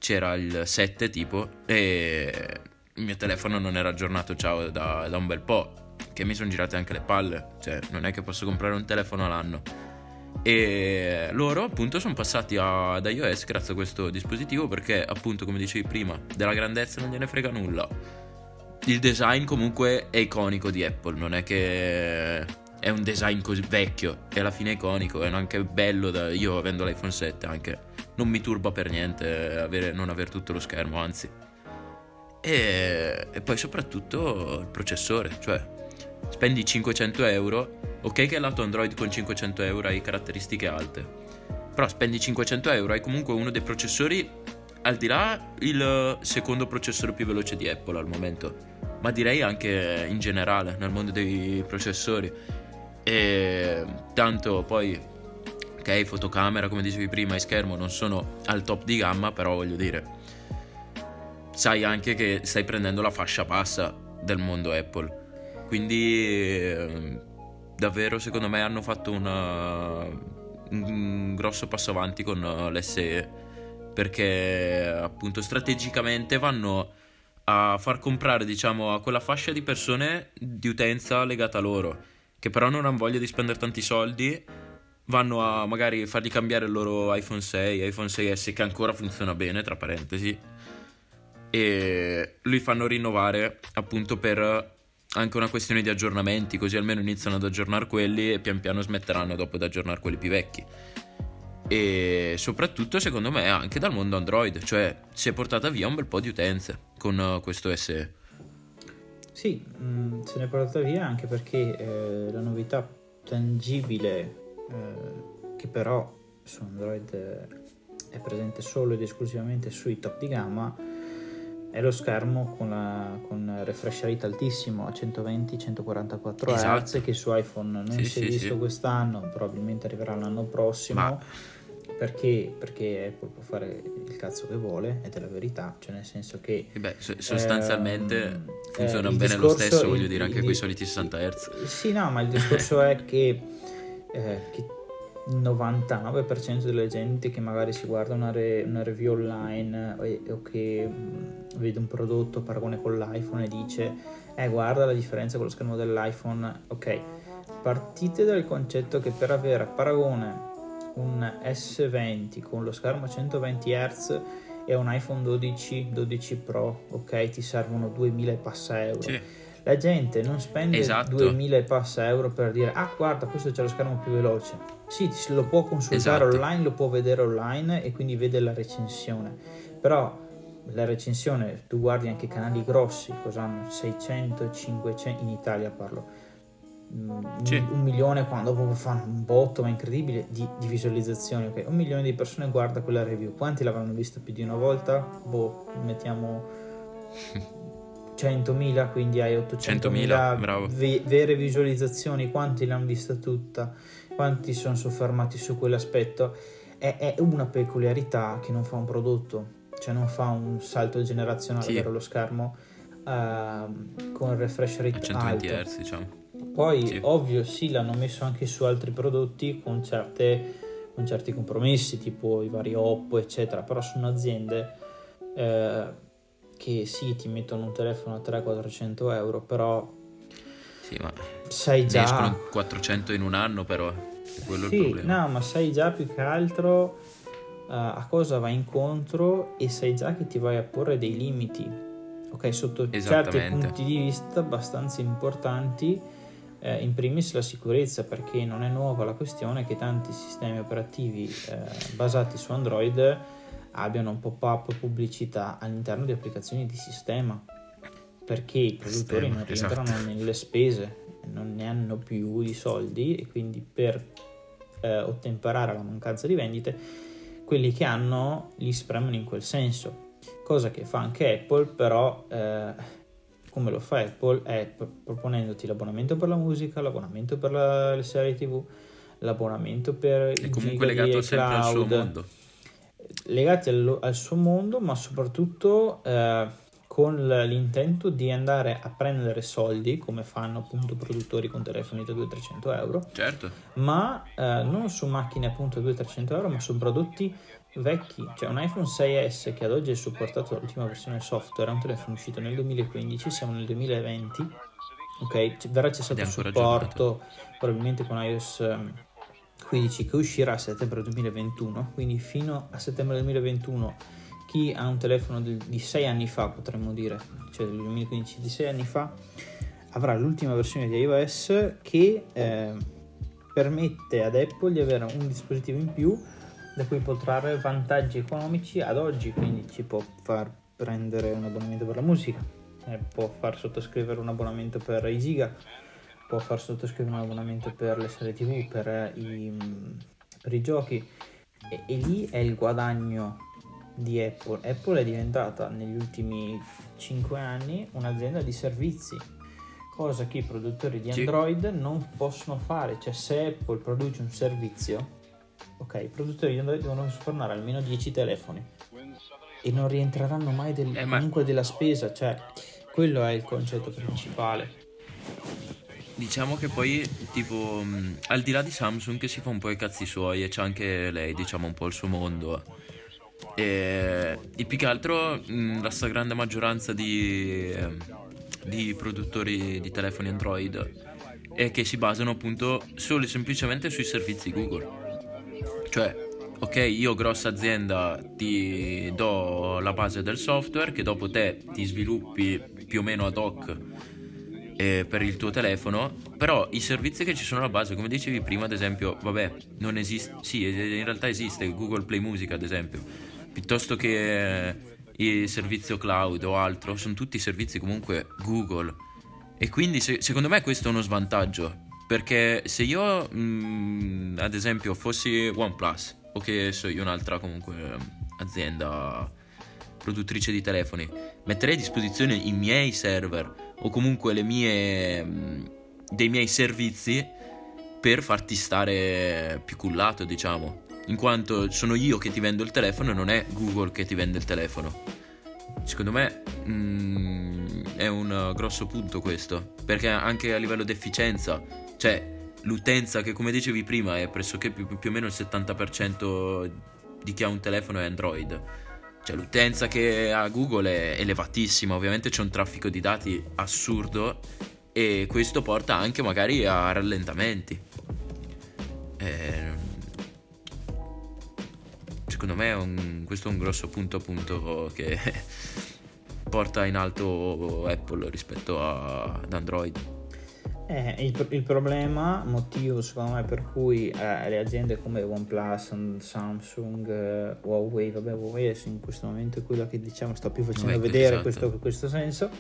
c'era il 7 tipo, e il mio telefono non era aggiornato ciao da, da un bel po', che mi sono girate anche le palle, cioè non è che posso comprare un telefono all'anno. E loro appunto sono passati ad iOS grazie a questo dispositivo perché appunto come dicevi prima della grandezza non gliene frega nulla. Il design comunque è iconico di Apple, non è che è un design così vecchio, è alla fine iconico, è anche bello da, io avendo l'iPhone 7 anche non mi turba per niente avere, non avere tutto lo schermo, anzi. E, e poi soprattutto il processore, cioè spendi 500 euro Ok che lato Android con 500 euro hai caratteristiche alte, però spendi 500 euro, hai comunque uno dei processori, al di là il secondo processore più veloce di Apple al momento, ma direi anche in generale nel mondo dei processori. E tanto poi, fotocamera come dicevi prima e schermo non sono al top di gamma, però voglio dire, sai anche che stai prendendo la fascia bassa del mondo Apple. Quindi davvero secondo me hanno fatto una, un grosso passo avanti con l'SE perché appunto strategicamente vanno a far comprare diciamo a quella fascia di persone di utenza legata a loro che però non hanno voglia di spendere tanti soldi vanno a magari fargli cambiare il loro iPhone 6 iPhone 6S che ancora funziona bene tra parentesi e li fanno rinnovare appunto per anche una questione di aggiornamenti, così almeno iniziano ad aggiornare quelli e pian piano smetteranno dopo di aggiornare quelli più vecchi. E soprattutto, secondo me, anche dal mondo Android, cioè si è portata via un bel po' di utenze con questo SE. Sì, mm, se ne è portata via anche perché eh, la novità tangibile eh, che però su Android è presente solo ed esclusivamente sui top di gamma è lo schermo con, la, con refresh rate altissimo a 120-144 esatto. Hz che su iPhone non sì, si è sì, visto sì. quest'anno, probabilmente arriverà l'anno prossimo. Ma... Perché? Perché Apple può fare il cazzo che vuole, ed è la verità, cioè nel senso che... Beh, sostanzialmente ehm, funziona eh, bene discorso, lo stesso, voglio dire, anche con i soliti 60 Hz. Sì, no, ma il discorso è che, eh, che il 99% delle gente che magari si guarda una, re, una review online o, o che mh, vede un prodotto, paragone con l'iPhone e dice eh guarda la differenza con lo schermo dell'iPhone, ok, partite dal concetto che per avere a paragone un S20 con lo schermo a 120 Hz e un iPhone 12, 12 Pro, ok, ti servono 2000 e passa euro. Sì. La gente non spende esatto. 2000 e passa euro per dire ah guarda questo c'è lo schermo più veloce sì, lo può consultare esatto. online, lo può vedere online e quindi vede la recensione. Però la recensione, tu guardi anche canali grossi, cosa hanno? 600, 500, in Italia parlo, mm, sì. un milione quando fanno un botto, ma incredibile, di, di visualizzazioni. Okay? Un milione di persone guarda quella review. Quanti l'avranno vista più di una volta? Boh, mettiamo 100.000, quindi hai 800.000 ve- vere visualizzazioni. Quanti l'hanno vista tutta? quanti sono soffermati su quell'aspetto, è, è, una peculiarità che non fa un prodotto, cioè non fa un salto generazionale sì. lo schermo uh, con refresh rate 120 alto. Hz, diciamo. Poi, sì. ovvio, sì, l'hanno messo anche su altri prodotti con, certe, con certi compromessi, tipo i vari Oppo, eccetera, però sono aziende eh, che sì, ti mettono un telefono a 300-400 euro, però sì, ma sai già... escono 400 in un anno però quello sì, è il problema. No, ma sai già più che altro uh, a cosa vai incontro e sai già che ti vai a porre dei limiti, ok? Sotto certi punti di vista abbastanza importanti, eh, in primis la sicurezza, perché non è nuova la questione che tanti sistemi operativi eh, basati su Android abbiano un pop-up pubblicità all'interno di applicazioni di sistema perché i produttori sistema, non rientrano esatto. nelle spese non ne hanno più di soldi e quindi per eh, ottemperare alla mancanza di vendite quelli che hanno li spremono in quel senso. Cosa che fa anche Apple però eh, come lo fa Apple? È proponendoti l'abbonamento per la musica l'abbonamento per la, le serie tv l'abbonamento per è comunque legato sempre al suo mondo legati al, al suo mondo ma soprattutto eh, con l'intento di andare a prendere soldi, come fanno appunto produttori con telefoni da 200-300 euro, certo. ma eh, non su macchine appunto da 200-300 euro, ma su prodotti vecchi, cioè un iPhone 6S che ad oggi è supportato dall'ultima versione software, è un telefono uscito nel 2015, siamo nel 2020, ok, verrà cessato il supporto probabilmente con iOS 15 che uscirà a settembre 2021, quindi fino a settembre 2021 chi ha un telefono di 6 anni fa, potremmo dire, cioè del 2015 di 6 anni fa, avrà l'ultima versione di iOS che eh, permette ad Apple di avere un dispositivo in più da cui può trarre vantaggi economici ad oggi, quindi ci può far prendere un abbonamento per la musica, eh, può far sottoscrivere un abbonamento per i giga, può far sottoscrivere un abbonamento per le serie tv, per i, per i giochi e, e lì è il guadagno di Apple. Apple è diventata negli ultimi 5 anni un'azienda di servizi, cosa che i produttori di Android non possono fare. Cioè se Apple produce un servizio, ok, i produttori di Android devono sfornare almeno 10 telefoni e non rientreranno mai del, eh, comunque ma... della spesa, cioè quello è il concetto principale. Diciamo che poi, tipo, mh, al di là di Samsung che si fa un po' i cazzi suoi e c'è anche lei, diciamo, un po' il suo mondo. E, e più che altro mh, la stragrande maggioranza di, di produttori di telefoni Android è che si basano appunto solo e semplicemente sui servizi Google. Cioè, ok, io grossa azienda ti do la base del software che dopo te ti sviluppi più o meno ad hoc eh, per il tuo telefono, però i servizi che ci sono alla base, come dicevi prima, ad esempio, vabbè, non esiste, sì, in realtà esiste Google Play Music, ad esempio, piuttosto che eh, il servizio cloud o altro, sono tutti servizi comunque Google. E quindi se, secondo me questo è uno svantaggio, perché se io, mh, mm, ad esempio, fossi OnePlus, o che so io un'altra comunque azienda produttrice di telefoni, metterei a disposizione i miei server o comunque mie, mm, dei miei servizi per farti stare più cullato, diciamo. In quanto sono io che ti vendo il telefono e non è Google che ti vende il telefono. Secondo me mm, è un grosso punto questo, perché anche a livello di efficienza cioè, l'utenza che come dicevi prima è pressoché più, più o meno il 70% di chi ha un telefono è Android. Cioè, l'utenza che ha Google è elevatissima, ovviamente c'è un traffico di dati assurdo e questo porta anche magari a rallentamenti. Eh, secondo me è un, questo è un grosso punto appunto che porta in alto Apple rispetto a, ad Android. Eh, il, il, problema, motivo secondo me per cui eh, le aziende come OnePlus, Samsung, eh, Huawei, vabbè Huawei in questo momento è quella che diciamo sta più facendo Vabbè, vedere esatto. questo, questo senso,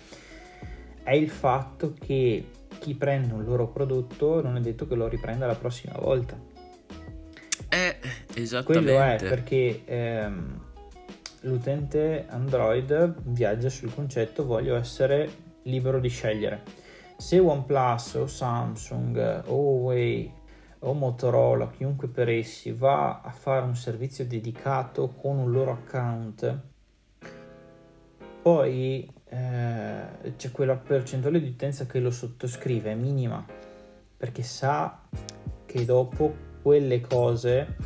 è il fatto che chi prende un loro prodotto non è detto che lo riprenda la prossima volta. Eh, esattamente. Quello è perché ehm, l'utente Android viaggia sul concetto voglio essere libero di scegliere se OnePlus o Samsung o Huawei o Motorola, chiunque per essi, va a fare un servizio dedicato con un loro account, poi eh, c'è quella percentuale di utenza che lo sottoscrive, è minima, perché sa che dopo quelle cose,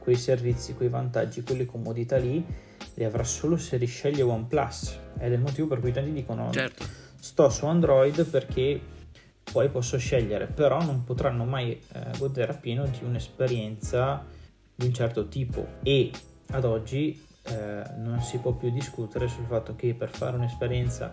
quei servizi, quei vantaggi, quelle comodità lì, le avrà solo se risceglie OnePlus. Ed è il motivo per cui tanti dicono... Certo sto su Android perché poi posso scegliere, però non potranno mai eh, godere appieno di un'esperienza di un certo tipo e ad oggi eh, non si può più discutere sul fatto che per fare un'esperienza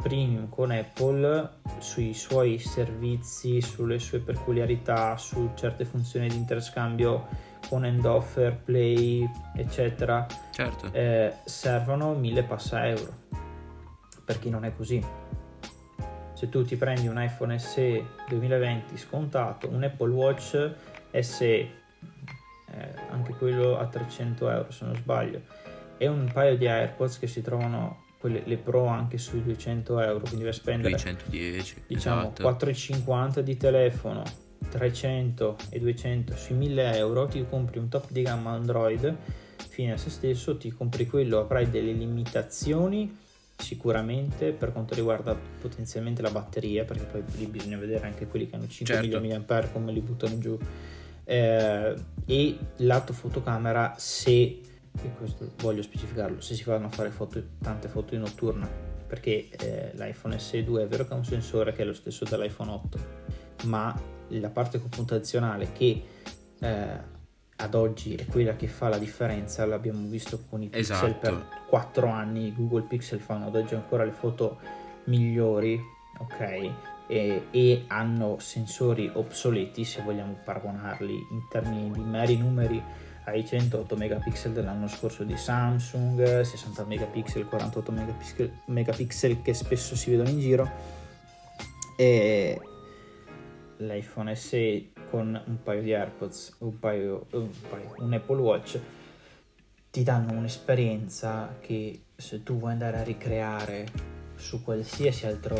premium con Apple sui suoi servizi, sulle sue peculiarità, su certe funzioni di interscambio con end offer, play, eccetera, certo. eh, servono mille passa euro per chi non è così. Se tu ti prendi un iPhone SE 2020 scontato, un Apple Watch SE, eh, anche quello a 300 euro se non sbaglio, e un paio di AirPods che si trovano quelle, le Pro anche sui 200 euro, quindi vai a spendere 210, diciamo esatto. 4,50 di telefono, 300 e 200 sui 1000 euro, ti compri un top di gamma Android fine a se stesso, ti compri quello, avrai delle limitazioni sicuramente per quanto riguarda potenzialmente la batteria perché poi lì bisogna vedere anche quelli che hanno 5 certo. mAh come li buttano giù eh, e lato fotocamera se e questo voglio specificarlo se si fanno fare foto, tante foto in notturna perché eh, l'iPhone SE2 è vero che ha un sensore che è lo stesso dell'iPhone 8 ma la parte computazionale che eh, ad oggi è quella che fa la differenza, l'abbiamo visto con i Esatto. pixel per 4 anni, Google Pixel fanno ad oggi ancora le foto migliori, ok? E, e hanno sensori obsoleti se vogliamo paragonarli in termini di meri numeri ai 108 megapixel dell'anno scorso di Samsung, 60 megapixel, 48 megapixel, megapixel che spesso si vedono in giro e l'iPhone SE con un paio di AirPods, un, paio, un, paio, un Apple Watch ti danno un'esperienza che se tu vuoi andare a ricreare su qualsiasi altro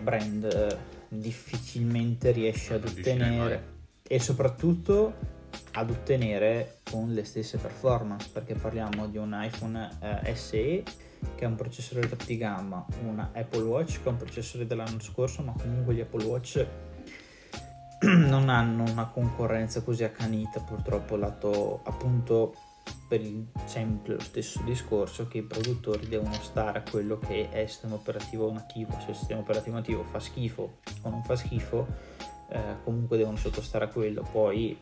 brand eh, difficilmente riesci ad ottenere e soprattutto ad ottenere con le stesse performance perché parliamo di un iPhone eh, SE che ha un processore top di gamma, una Apple Watch che ha un processore dell'anno scorso ma comunque gli Apple Watch non hanno una concorrenza così accanita purtroppo lato appunto per il, sempre lo stesso discorso che i produttori devono stare a quello che è il sistema operativo nativo. Se il sistema operativo nativo fa schifo o non fa schifo eh, comunque devono sottostare a quello. Poi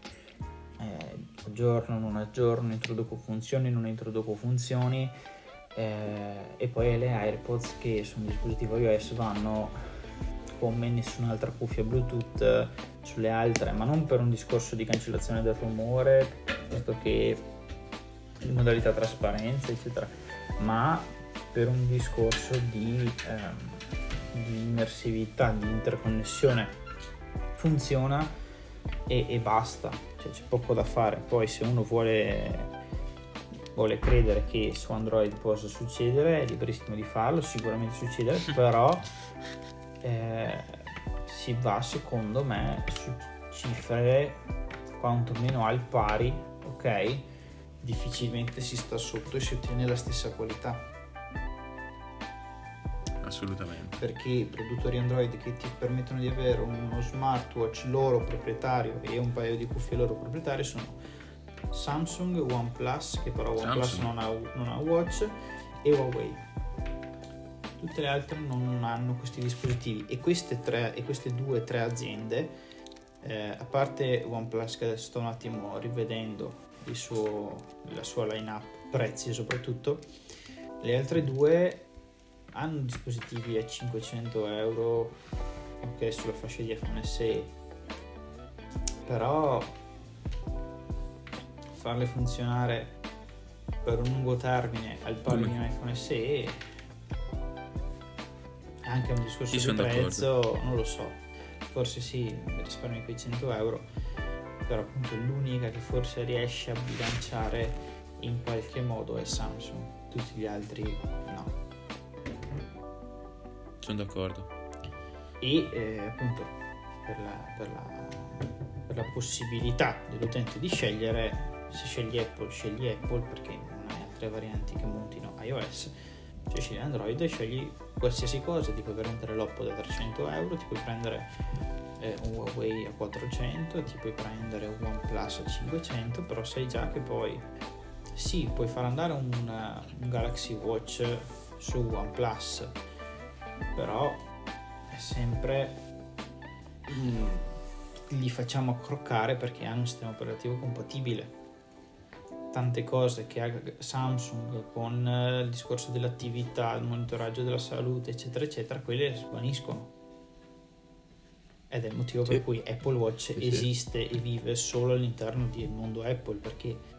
eh, aggiorno non aggiorno introduco funzioni non introduco funzioni eh, e poi le AirPods che su un dispositivo iOS vanno come nessun'altra cuffia Bluetooth eh, sulle altre, ma non per un discorso di cancellazione del rumore, piuttosto che di modalità trasparenza, eccetera, ma per un discorso di, ehm, di immersività, di interconnessione. Funziona e, e basta, cioè, c'è poco da fare. Poi se uno vuole vuole credere che su Android possa succedere, è liberissimo di farlo, sicuramente succede, però eh, si va secondo me su cifre quantomeno al pari, ok? Difficilmente si sta sotto e si ottiene la stessa qualità Assolutamente. perché i produttori Android che ti permettono di avere uno smartwatch loro proprietario e un paio di cuffie loro proprietarie sono Samsung, OnePlus, che però OnePlus non ha, non ha watch, e Huawei. Tutte le altre non hanno questi dispositivi. E queste, tre, e queste due tre aziende, eh, a parte OnePlus che adesso sto un attimo rivedendo il suo- la sua line-up, prezzi soprattutto, le altre due hanno dispositivi a 500 euro ok sulla fascia di iPhone SE però farle funzionare per un lungo termine al pari di un iPhone SE è anche un discorso Io di d'accordo. prezzo non lo so forse sì risparmi quei 100 euro però appunto l'unica che forse riesce a bilanciare in qualche modo è Samsung tutti gli altri no Sono d'accordo. e eh, appunto per la, per, la, per la possibilità dell'utente di scegliere se scegli Apple scegli Apple perché non hai altre varianti che montino iOS se scegli Android scegli qualsiasi cosa ti puoi prendere l'Oppo da 300 euro ti puoi prendere eh, un Huawei a 400 ti puoi prendere un OnePlus a 500 però sai già che poi sì puoi far andare un, un Galaxy Watch su OnePlus però è sempre mm, li facciamo accroccare perché hanno un sistema operativo compatibile tante cose che ha Samsung con eh, il discorso dell'attività il monitoraggio della salute eccetera eccetera quelle svaniscono ed è il motivo per Sì. cui Apple Watch Sì, sì. esiste e vive solo all'interno del mondo Apple perché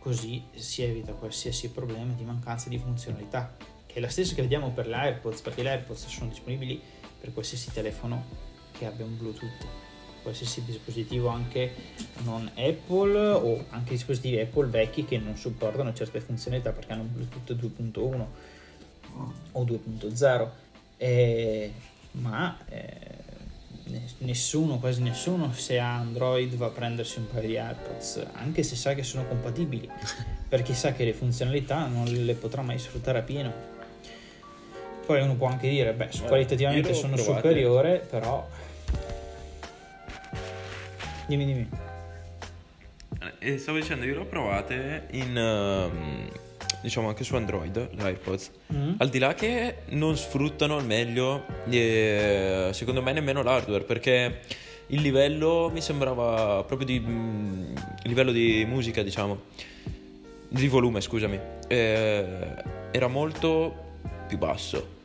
così si evita qualsiasi problema di mancanza di funzionalità che è la stessa che vediamo per le AirPods perché le AirPods sono disponibili per qualsiasi telefono che abbia un Bluetooth qualsiasi dispositivo anche non Apple o anche dispositivi Apple vecchi che non supportano certe funzionalità perché hanno Bluetooth 2.1 o 2.0 eh, ma eh, ne- nessuno, quasi nessuno se ha Android va a prendersi un paio di AirPods anche se sa che sono compatibili perché sa che le funzionalità non le potrà mai sfruttare a pieno poi uno può anche dire beh qualitativamente sono superiore però dimmi dimmi E stavo dicendo, io l'ho provate in... ehm, diciamo anche su Android, le AirPods. Mm? Al di là che non sfruttano al meglio, eh, secondo me, nemmeno l'hardware, perché il livello mi sembrava proprio di... mm, livello di musica, diciamo, di volume, scusami, eh, era molto più basso.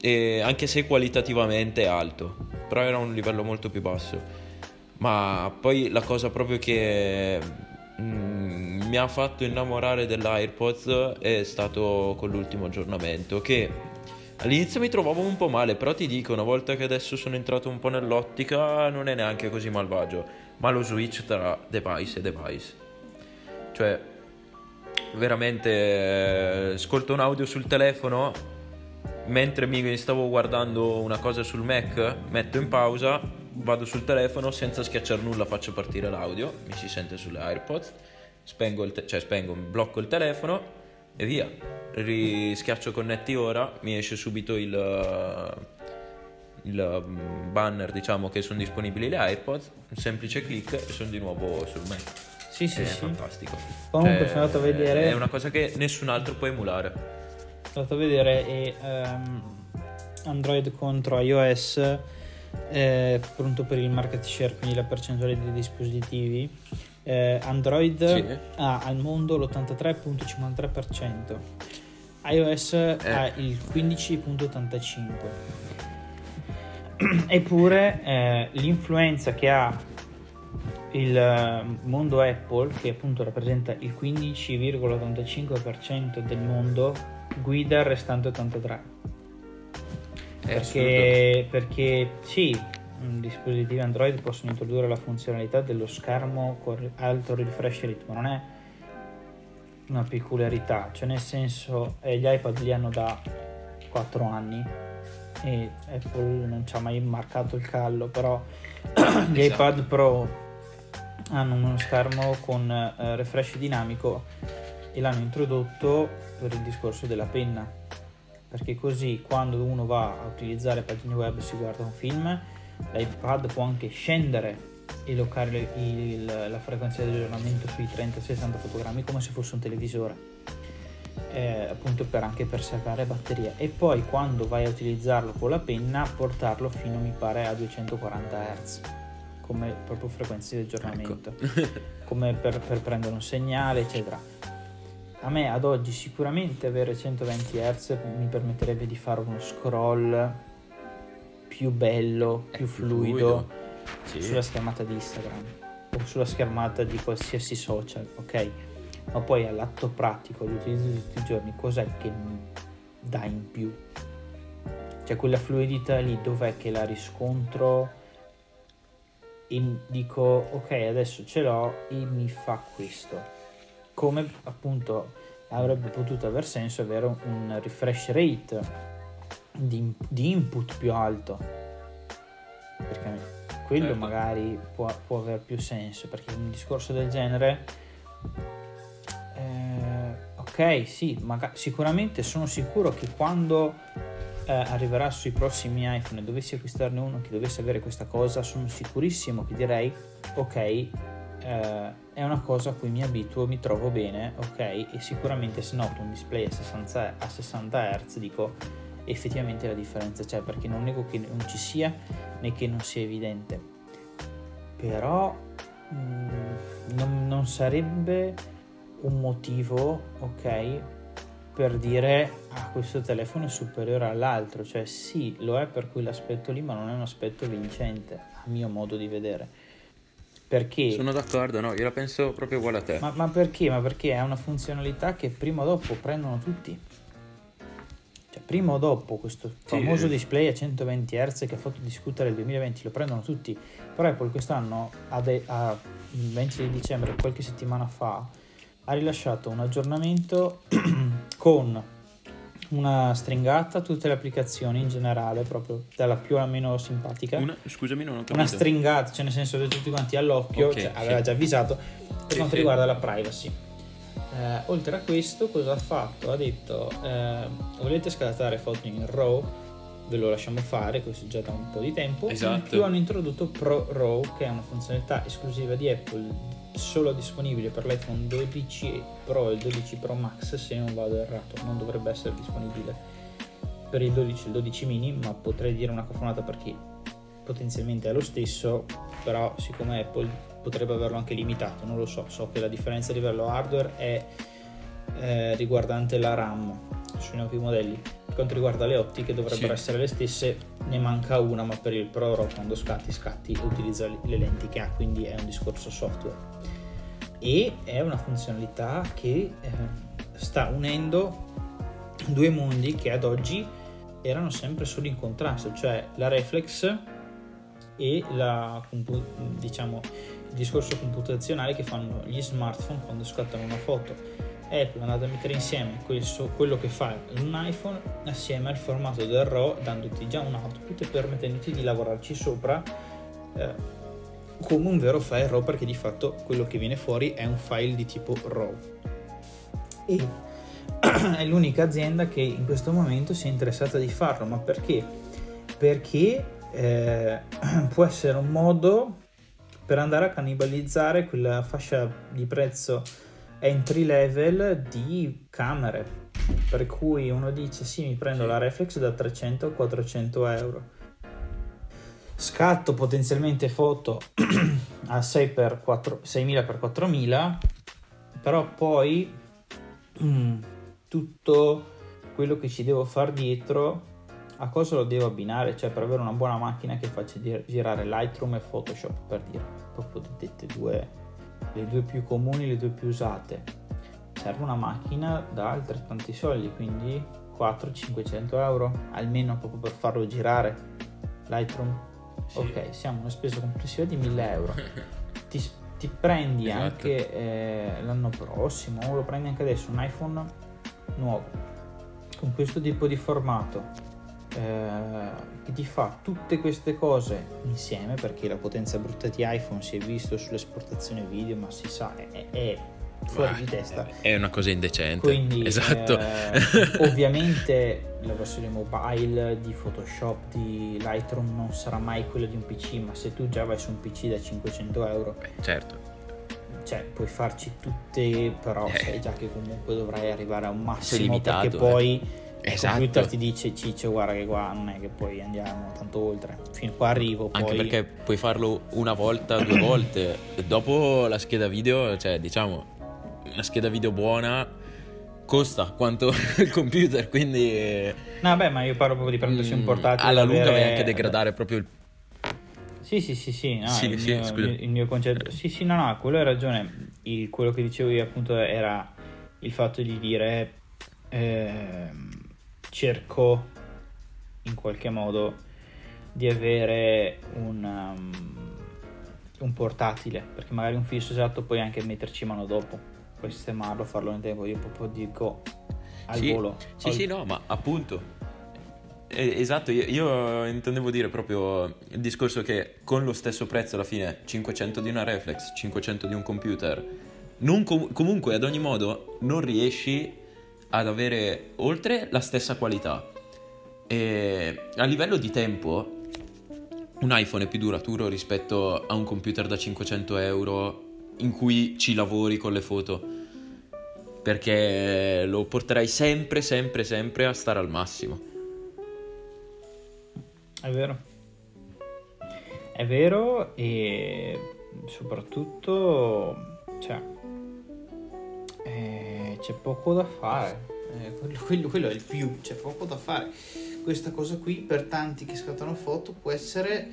E anche se qualitativamente alto, però era un livello molto più basso. Ma poi la cosa proprio che mm, mi ha fatto innamorare dell'AirPods è stato con l'ultimo aggiornamento che all'inizio mi trovavo un po' male, però ti dico, una volta che adesso sono entrato un po' nell'ottica non è neanche così malvagio, ma lo switch tra device e device. Cioè, veramente eh, ascolto un audio sul telefono mentre mi stavo guardando una cosa sul Mac, metto in pausa, vado sul telefono senza schiacciare nulla, faccio partire l'audio, mi si sente sulle AirPods, spengo il te- cioè spengo, blocco il telefono e via. Rischiaccio connetti ora, mi esce subito il il mm, banner diciamo che sono disponibili le AirPods, un semplice clic e sono di nuovo sul Mac. Sì, sì, è sì. fantastico. Comunque Cioè, sono andato a vedere- È una cosa che nessun altro può emulare. Sono andato a vedere e ehm, Android contro iOS è pronto per il market share, quindi la percentuale dei dispositivi. Eh, Android Sì. ha al mondo l'83.53%, iOS ha il 15.85%. Eppure eh, l'influenza che ha il eh, mondo Apple, che appunto rappresenta il 15,85% del mondo, guida il restante 83%. Perché, perché sì, dispositivi Android possono introdurre la funzionalità dello schermo con alto refresh rate, ma non è una peculiarità, cioè nel senso eh, gli iPad li hanno da 4 anni e Apple non ci ha mai marcato il callo, però gli Esatto. iPad Pro hanno uno schermo con eh, refresh dinamico e l'hanno introdotto per il discorso della penna perché così quando uno va a utilizzare pagine web si guarda un film l'iPad può anche scendere e loccare le- il- la frequenza di aggiornamento sui 30-60 fotogrammi come se fosse un televisore. Eh, appunto per anche per salvare batteria e poi quando vai a utilizzarlo con la penna portarlo fino mi pare a 240 Hz come proprio frequenza di aggiornamento. Come per, per prendere un segnale eccetera a me ad oggi sicuramente avere 120 Hz mi permetterebbe di fare uno scroll più bello, È più più fluido, Sì. sulla schermata di Instagram o sulla schermata di qualsiasi social, ok? Ma poi all'atto pratico, all'utilizzo di tutti i giorni, cos'è che mi dà in più? Cioè quella fluidità lì dov'è che la riscontro e dico ok adesso ce l'ho e mi fa questo come appunto avrebbe potuto aver senso avere un refresh rate di, di input più alto perché quello Certo. magari può, può aver più senso perché un discorso del genere eh, ok sì maga- sicuramente sono sicuro che quando eh, arriverà sui prossimi iPhone e dovessi acquistarne uno che dovesse avere questa cosa sono sicurissimo che direi ok eh, è una cosa a cui mi abituo, mi trovo bene, ok? E sicuramente se noto un display a 60, a 60 Hz dico effettivamente la differenza c'è perché non nego che non ci sia né che non sia evidente. Però mm, non, non sarebbe un motivo, ok? Per dire ah, questo telefono è superiore all'altro, cioè sì, lo è per quell'aspetto lì, ma non è un aspetto vincente, a mio modo di vedere. Perché Sono d'accordo, no, io la penso proprio uguale a te. ma, ma perché? Ma perché è una funzionalità che prima o dopo prendono tutti. Cioè, prima o dopo questo famoso display a 120 Hz che ha fatto discutere il 2020 lo prendono tutti. Però Apple quest'anno, a de- a- il 20 di dicembre, qualche settimana fa, ha rilasciato un aggiornamento con una stringata a tutte le applicazioni in generale, proprio dalla più alla meno simpatica Una, scusami, non ho capito. una stringata, cioè nel senso che tutti quanti all'occhio, Ok, cioè, sì. aveva già avvisato per Sì, quanto sì. riguarda la privacy. Eh, oltre a questo, cosa ha fatto? Ha detto: eh, volete scattare foto in RAW? Ve lo lasciamo fare, questo già da un po' di tempo. In Esatto. più hanno introdotto Pro RAW, che è una funzionalità esclusiva di Apple, solo disponibile per l'iPhone 12 Pro e il 12 Pro Max, se non vado errato, non dovrebbe essere disponibile per il 12 e il 12 mini, ma potrei dire una cafonata perché potenzialmente è lo stesso, però siccome Apple potrebbe averlo anche limitato, non lo so, so che la differenza a livello hardware è eh, riguardante la RAM sui nuovi modelli. Quanto riguarda le ottiche dovrebbero sì. essere le stesse, ne manca una, ma per il Pro Raw quando scatti scatti utilizza le lenti che ha, quindi è un discorso software. E è una funzionalità che eh, sta unendo due mondi che ad oggi erano sempre solo in contrasto, cioè la reflex e la, diciamo, il discorso computazionale che fanno gli smartphone quando scattano una foto. Apple è andata a mettere insieme questo, quello che fa un iPhone assieme al formato del RAW dandoti già un output e permettendoti di lavorarci sopra eh, come un vero file RAW perché di fatto quello che viene fuori è un file di tipo RAW. E è l'unica azienda che in questo momento si è interessata di farlo, ma perché? Perché eh, può essere un modo per andare a cannibalizzare quella fascia di prezzo entry level di camere. Per cui uno dice sì, mi prendo la reflex da 300 a 400 euro. Scatto potenzialmente foto a 6x4, 6.000x4000, però poi mm, tutto quello che ci devo fare dietro a cosa lo devo abbinare, cioè per avere una buona macchina che faccia girare Lightroom e Photoshop per dire, proprio dette due, le due più comuni, le due più usate. Serve una macchina da altrettanti soldi, quindi 400-500 euro almeno proprio per farlo girare Lightroom. Sì. Ok, siamo una spesa complessiva di 1000 euro. ti, ti prendi esatto. anche eh, l'anno prossimo, o lo prendi anche adesso un iPhone nuovo con questo tipo di formato eh, che ti fa tutte queste cose insieme perché la potenza brutta di iPhone si è visto sull'esportazione video ma si sa è, è fuori di testa è una cosa indecente quindi esatto eh, ovviamente la versione mobile di Photoshop di Lightroom non sarà mai quella di un PC ma se tu già vai su un PC da 500 euro Beh, certo cioè puoi farci tutte, però eh. sai già che comunque dovrai arrivare a un massimo limitato, perché poi eh. Esatto. il computer ti dice Ciccio guarda che qua non è che poi andiamo tanto oltre, fino qua arrivo. Poi... Anche perché puoi farlo una volta, due volte, dopo la scheda video, cioè diciamo, una scheda video buona costa quanto il computer, quindi... No, beh, ma io parlo proprio di prendersi un mm, portatile. Alla lunga avere... vai anche a degradare proprio il sì, sì, sì, sì, no, sì, il, sì, mio, il, mio, concetto. Sì, sì, no, no, quello hai ragione. Il, quello che dicevo io appunto era il fatto di dire eh, cerco in qualche modo di avere un, um, un portatile, perché magari un fisso esatto puoi anche metterci mano dopo, puoi sistemarlo, farlo in tempo. Io proprio dico al sì, volo. Sì, al... sì, no, ma appunto Esatto, io, io, intendevo dire proprio il discorso che con lo stesso prezzo alla fine 500 di una reflex, 500 di un computer, com- comunque ad ogni modo non riesci ad avere oltre la stessa qualità. E a livello di tempo, un iPhone è più duraturo rispetto a un computer da 500 euro in cui ci lavori con le foto. Perché lo porterai sempre, sempre, sempre a stare al massimo. È vero. È vero e soprattutto cioè, eh, c'è poco da fare. Eh, quello, quello, quello, è il più, c'è poco da fare. Questa cosa qui per tanti che scattano foto può essere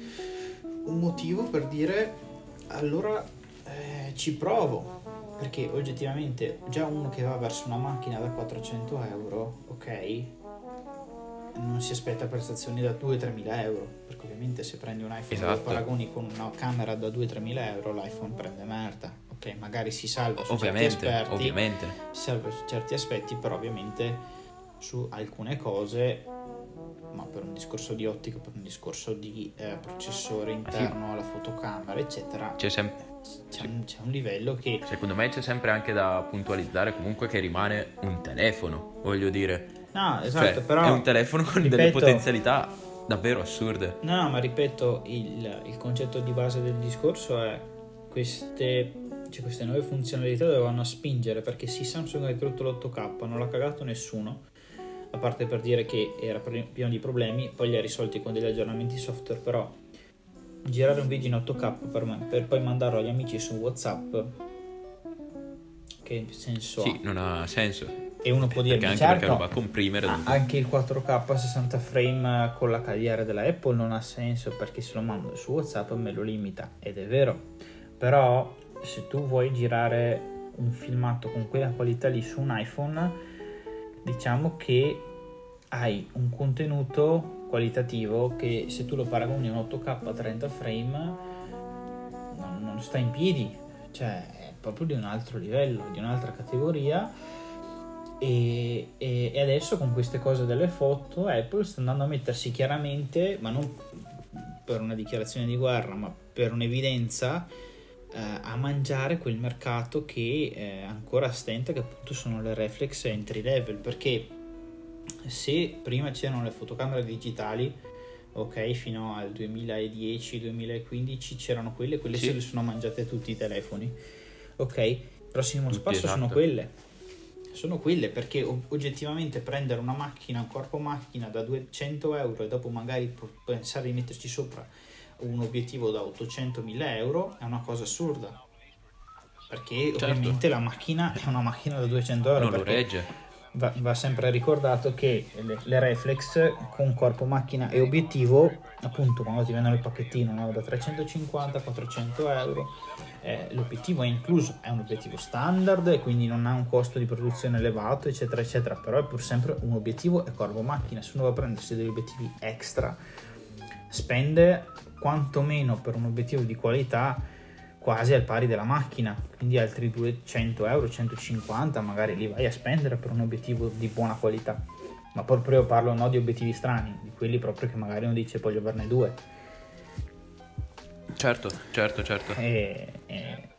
un motivo per dire allora eh, ci provo. Perché oggettivamente già uno che va verso una macchina da 400 euro, ok, non si aspetta prestazioni da 2-3 mila euro, perché ovviamente se prendi un iPhone esatto. e lo paragoni con una camera da 2-3 mila euro, l'iPhone prende merda. Ok, magari si salva su ovviamente, certi aspetti, ovviamente. si salva su certi aspetti, però ovviamente su alcune cose, ma per un discorso di ottica, per un discorso di eh, processore interno sì. alla fotocamera, eccetera, c'è sempre c'è, un, c'è, un livello che secondo me c'è sempre anche da puntualizzare comunque che rimane un telefono voglio dire No, esatto, cioè, però... È un telefono con ripeto, delle potenzialità davvero assurde. No, no, ma ripeto, il, il concetto di base del discorso è queste, cioè queste nuove funzionalità dovevano spingere, perché sì, Samsung ha introdotto l'8K, non l'ha cagato nessuno, a parte per dire che era pieno di problemi, poi li ha risolti con degli aggiornamenti software, però girare un video in 8K per me, per poi mandarlo agli amici su WhatsApp, che senso Sì, ha? non ha senso. E uno può dire, anche certo, perché va a comprimere. a- dopo. anche il 4K 60 frame con la HDR della Apple non ha senso perché se lo mando su WhatsApp me lo limita, ed è vero. Però se tu vuoi girare un filmato con quella qualità lì su un iPhone, diciamo che hai un contenuto qualitativo che se tu lo paragoni a un 8K a 30 frame non, non sta in piedi, cioè è proprio di un altro livello, di un'altra categoria. E, e- e adesso con queste cose delle foto Apple sta andando a mettersi chiaramente, ma non per una dichiarazione di guerra, ma per un'evidenza, a mangiare quel mercato che eh, ancora stenta, che appunto sono le reflex entry level, perché se prima c'erano le fotocamere digitali, ok, fino al 2010-2015 c'erano quelle, quelle Sì. se le sono mangiate tutti i telefoni, ok, il prossimo Tutti, spasso sono esatto. quelle. Sono quelle perché oggettivamente prendere una macchina, un corpo macchina da 200 euro e dopo magari pensare di metterci sopra un obiettivo da 800.000 euro è una cosa assurda. Perché Certo. ovviamente la macchina è una macchina da 200 euro. non lo regge. va, va sempre ricordato che le, le reflex con corpo macchina e obiettivo appunto quando ti vendono il pacchettino no, da 350-400 euro eh, l'obiettivo è incluso è un obiettivo standard e quindi non ha un costo di produzione elevato eccetera eccetera però è pur sempre un obiettivo e corpo macchina se uno va a prendersi degli obiettivi extra spende quantomeno per un obiettivo di qualità quasi al pari della macchina, quindi altri 200 euro, 150 magari li vai a spendere per un obiettivo di buona qualità. Ma proprio parlo no di obiettivi strani, di quelli proprio che magari uno dice voglio averne due. Certo, certo, certo. E, e-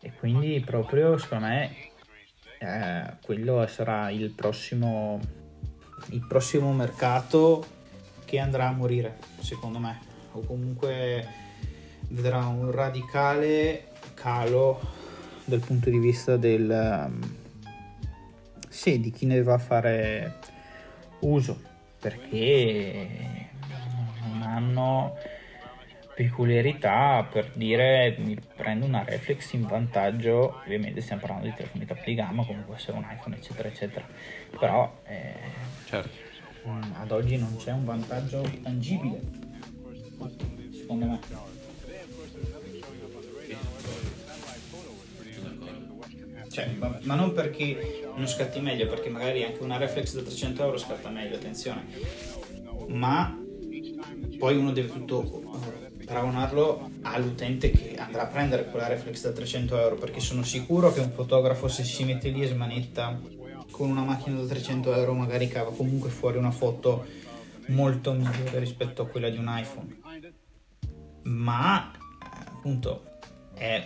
e quindi proprio secondo me eh, quello sarà il prossimo, il prossimo mercato che andrà a morire, secondo me, o comunque vedrà un radicale calo dal punto di vista del um, sì, di chi ne va a fare uso perché non hanno peculiarità per dire mi prendo una reflex in vantaggio ovviamente stiamo parlando di telefoni top di gamma come può essere un iPhone eccetera eccetera però eh, certo. ad oggi non c'è un vantaggio tangibile Cioè, ma, non perché non scatti meglio, perché magari anche una reflex da 300 euro scatta meglio, attenzione. Ma poi uno deve tutto paragonarlo all'utente che andrà a prendere quella reflex da 300 euro, perché sono sicuro che un fotografo se si mette lì e smanetta con una macchina da 300 euro magari cava comunque fuori una foto molto migliore rispetto a quella di un iPhone. Ma eh, appunto è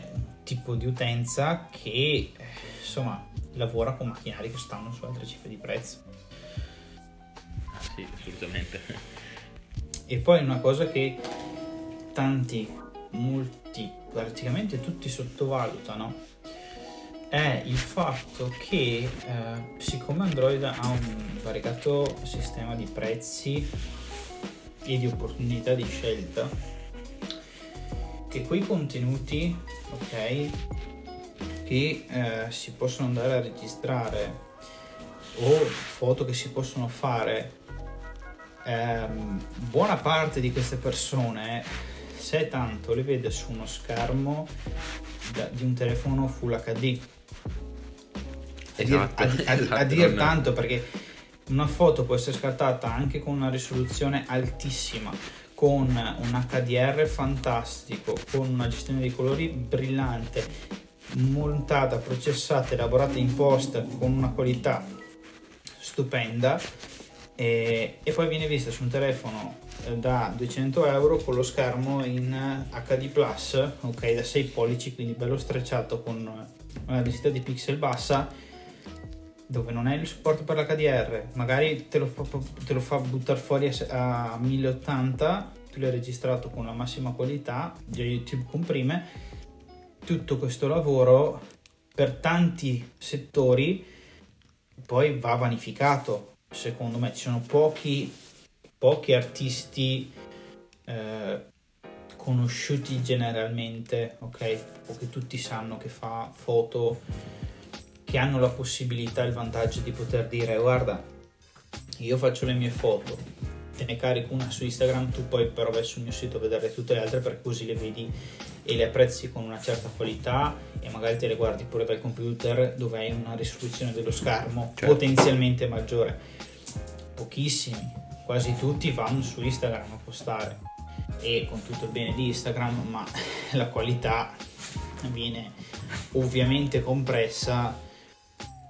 tipo di utenza che eh, insomma lavora con macchinari che stanno su altre cifre di prezzo. Sì, assolutamente. E poi una cosa che tanti, molti, praticamente tutti sottovalutano è il fatto che eh, siccome Android ha un variegato sistema di prezzi e di opportunità di scelta, che quei contenuti, ok, che eh, si possono andare a registrare o foto che si possono fare ehm, buona parte di queste persone se tanto le vede su uno schermo da- di un telefono full HD a dir, Esatto, a- a- a esatto, dir non- tanto perché una foto può essere scattata anche con una risoluzione altissima con un HDR fantastico con una gestione dei colori brillante montata, processata, elaborata in post con una qualità stupenda e, e poi viene vista su un telefono eh, da 200 euro con lo schermo in HD Plus, ok, da 6 pollici, quindi bello strecciato con una densità di pixel bassa, dove non hai il supporto per l'HDR, magari te lo te lo fa buttare fuori a 1080, tu l'hai registrato con la massima qualità, già YouTube comprime, tutto questo lavoro per tanti settori poi va vanificato secondo me ci sono pochi, pochi artisti eh, conosciuti generalmente, ok? O che tutti sanno che fa foto, che hanno la possibilità e il vantaggio di poter dire guarda, io faccio le mie foto, te ne carico una su Instagram, tu poi però vai sul mio sito a vedere tutte le altre perché così le vedi e le apprezzi con una certa qualità e magari te le guardi pure dal computer dove hai una risoluzione dello schermo certo. potenzialmente maggiore. Pochissimi, quasi tutti vanno su Instagram a postare e con tutto il bene di Instagram, ma la qualità viene ovviamente compressa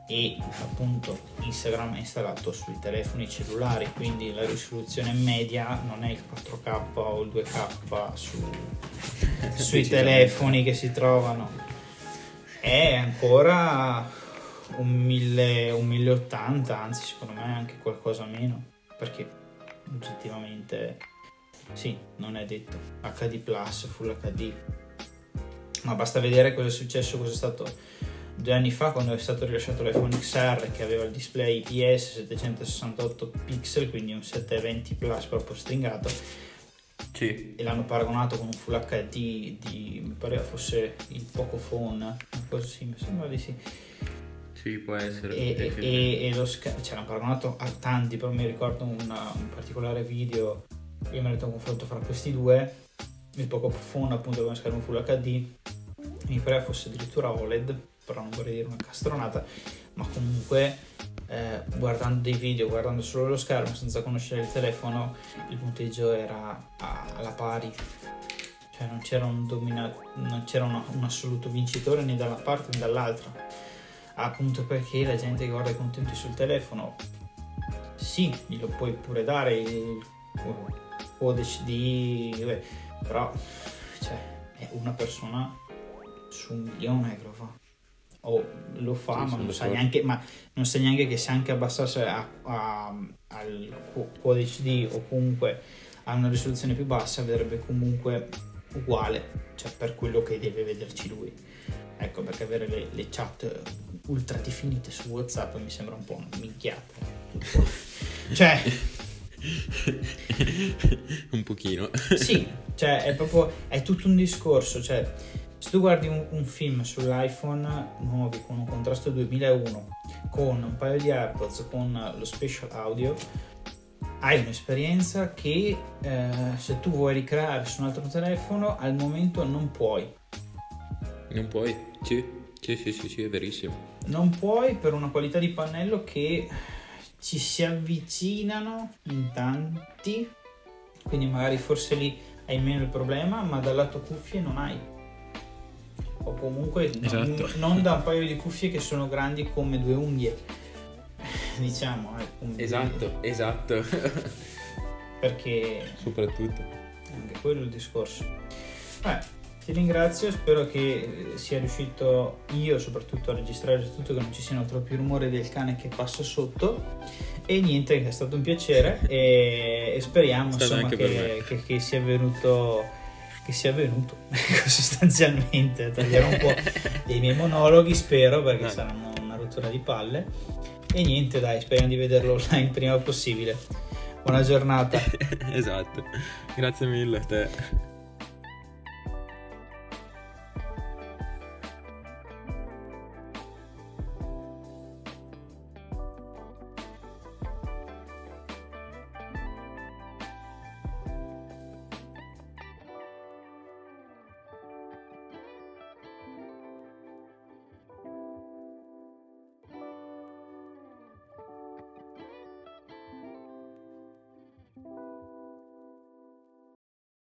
e appunto Instagram è installato sui telefoni cellulari quindi la risoluzione media non è il 4K o il 2K su, sui telefoni che si trovano. È ancora un, 1000, un 1080 anzi secondo me anche qualcosa meno perché oggettivamente sì non è detto. HD Plus Full HD ma basta vedere cosa è successo cosa è stato due anni fa quando è stato rilasciato l'iPhone XR che aveva il display IPS 768 pixel, quindi un 720 Plus proprio stringato. Sì. E l'hanno paragonato con un Full HD di, mi pareva fosse il Pocophone, così, mi sembra di sì. Sì, può essere. E, e, e lo schermo, cioè l'hanno paragonato a tanti, però mi ricordo una, un particolare video, io mi ho detto un confronto fra questi due, il Pocophone appunto con schermo Full HD, mi pareva fosse addirittura OLED però non vorrei dire una castronata, ma comunque eh, guardando dei video, guardando solo lo schermo senza conoscere il telefono, il punteggio era alla pari. Cioè non c'era un, domina- non c'era una, un assoluto vincitore né da una parte né dall'altra. Appunto perché la gente guarda i contenuti sul telefono, sì, glielo puoi pure dare il codice di... però cioè, è una persona su un milione che lo fa o lo fa, sì, ma, non sa neanche, ma, non sa neanche, che se anche abbassasse a, a, al Quad HD o comunque a una risoluzione più bassa vedrebbe comunque uguale, cioè per quello che deve vederci lui. Ecco perché avere le, le chat ultra definite su WhatsApp mi sembra un po' una minchiata. cioè un pochino. sì, cioè è proprio è tutto un discorso, cioè se tu guardi un, un, film sull'iPhone nuovi con un contrasto 2001, con un paio di AirPods, con lo special audio, hai un'esperienza che eh, se tu vuoi ricreare su un altro telefono al momento non puoi. Non puoi? Sì, sì, sì, sì, sì è verissimo. Non puoi per una qualità di pannello che ci si avvicinano in tanti, quindi magari forse lì hai meno il problema, ma dal lato cuffie non hai o comunque esatto. non, non, da un paio di cuffie che sono grandi come due unghie. Diciamo eh, esatto due. esatto perché soprattutto. Anche quello è il discorso. Beh, ti ringrazio spero che sia riuscito io soprattutto a registrare tutto che non ci siano troppi rumori del cane che passa sotto. E niente è stato un piacere e, e speriamo insomma, che, che, che sia venuto che sia venuto sostanzialmente tagliare un po' dei miei monologhi spero perché no. saranno una rottura di palle. E niente dai speriamo di vederlo online prima possibile. Buona giornata. Esatto. Grazie mille a te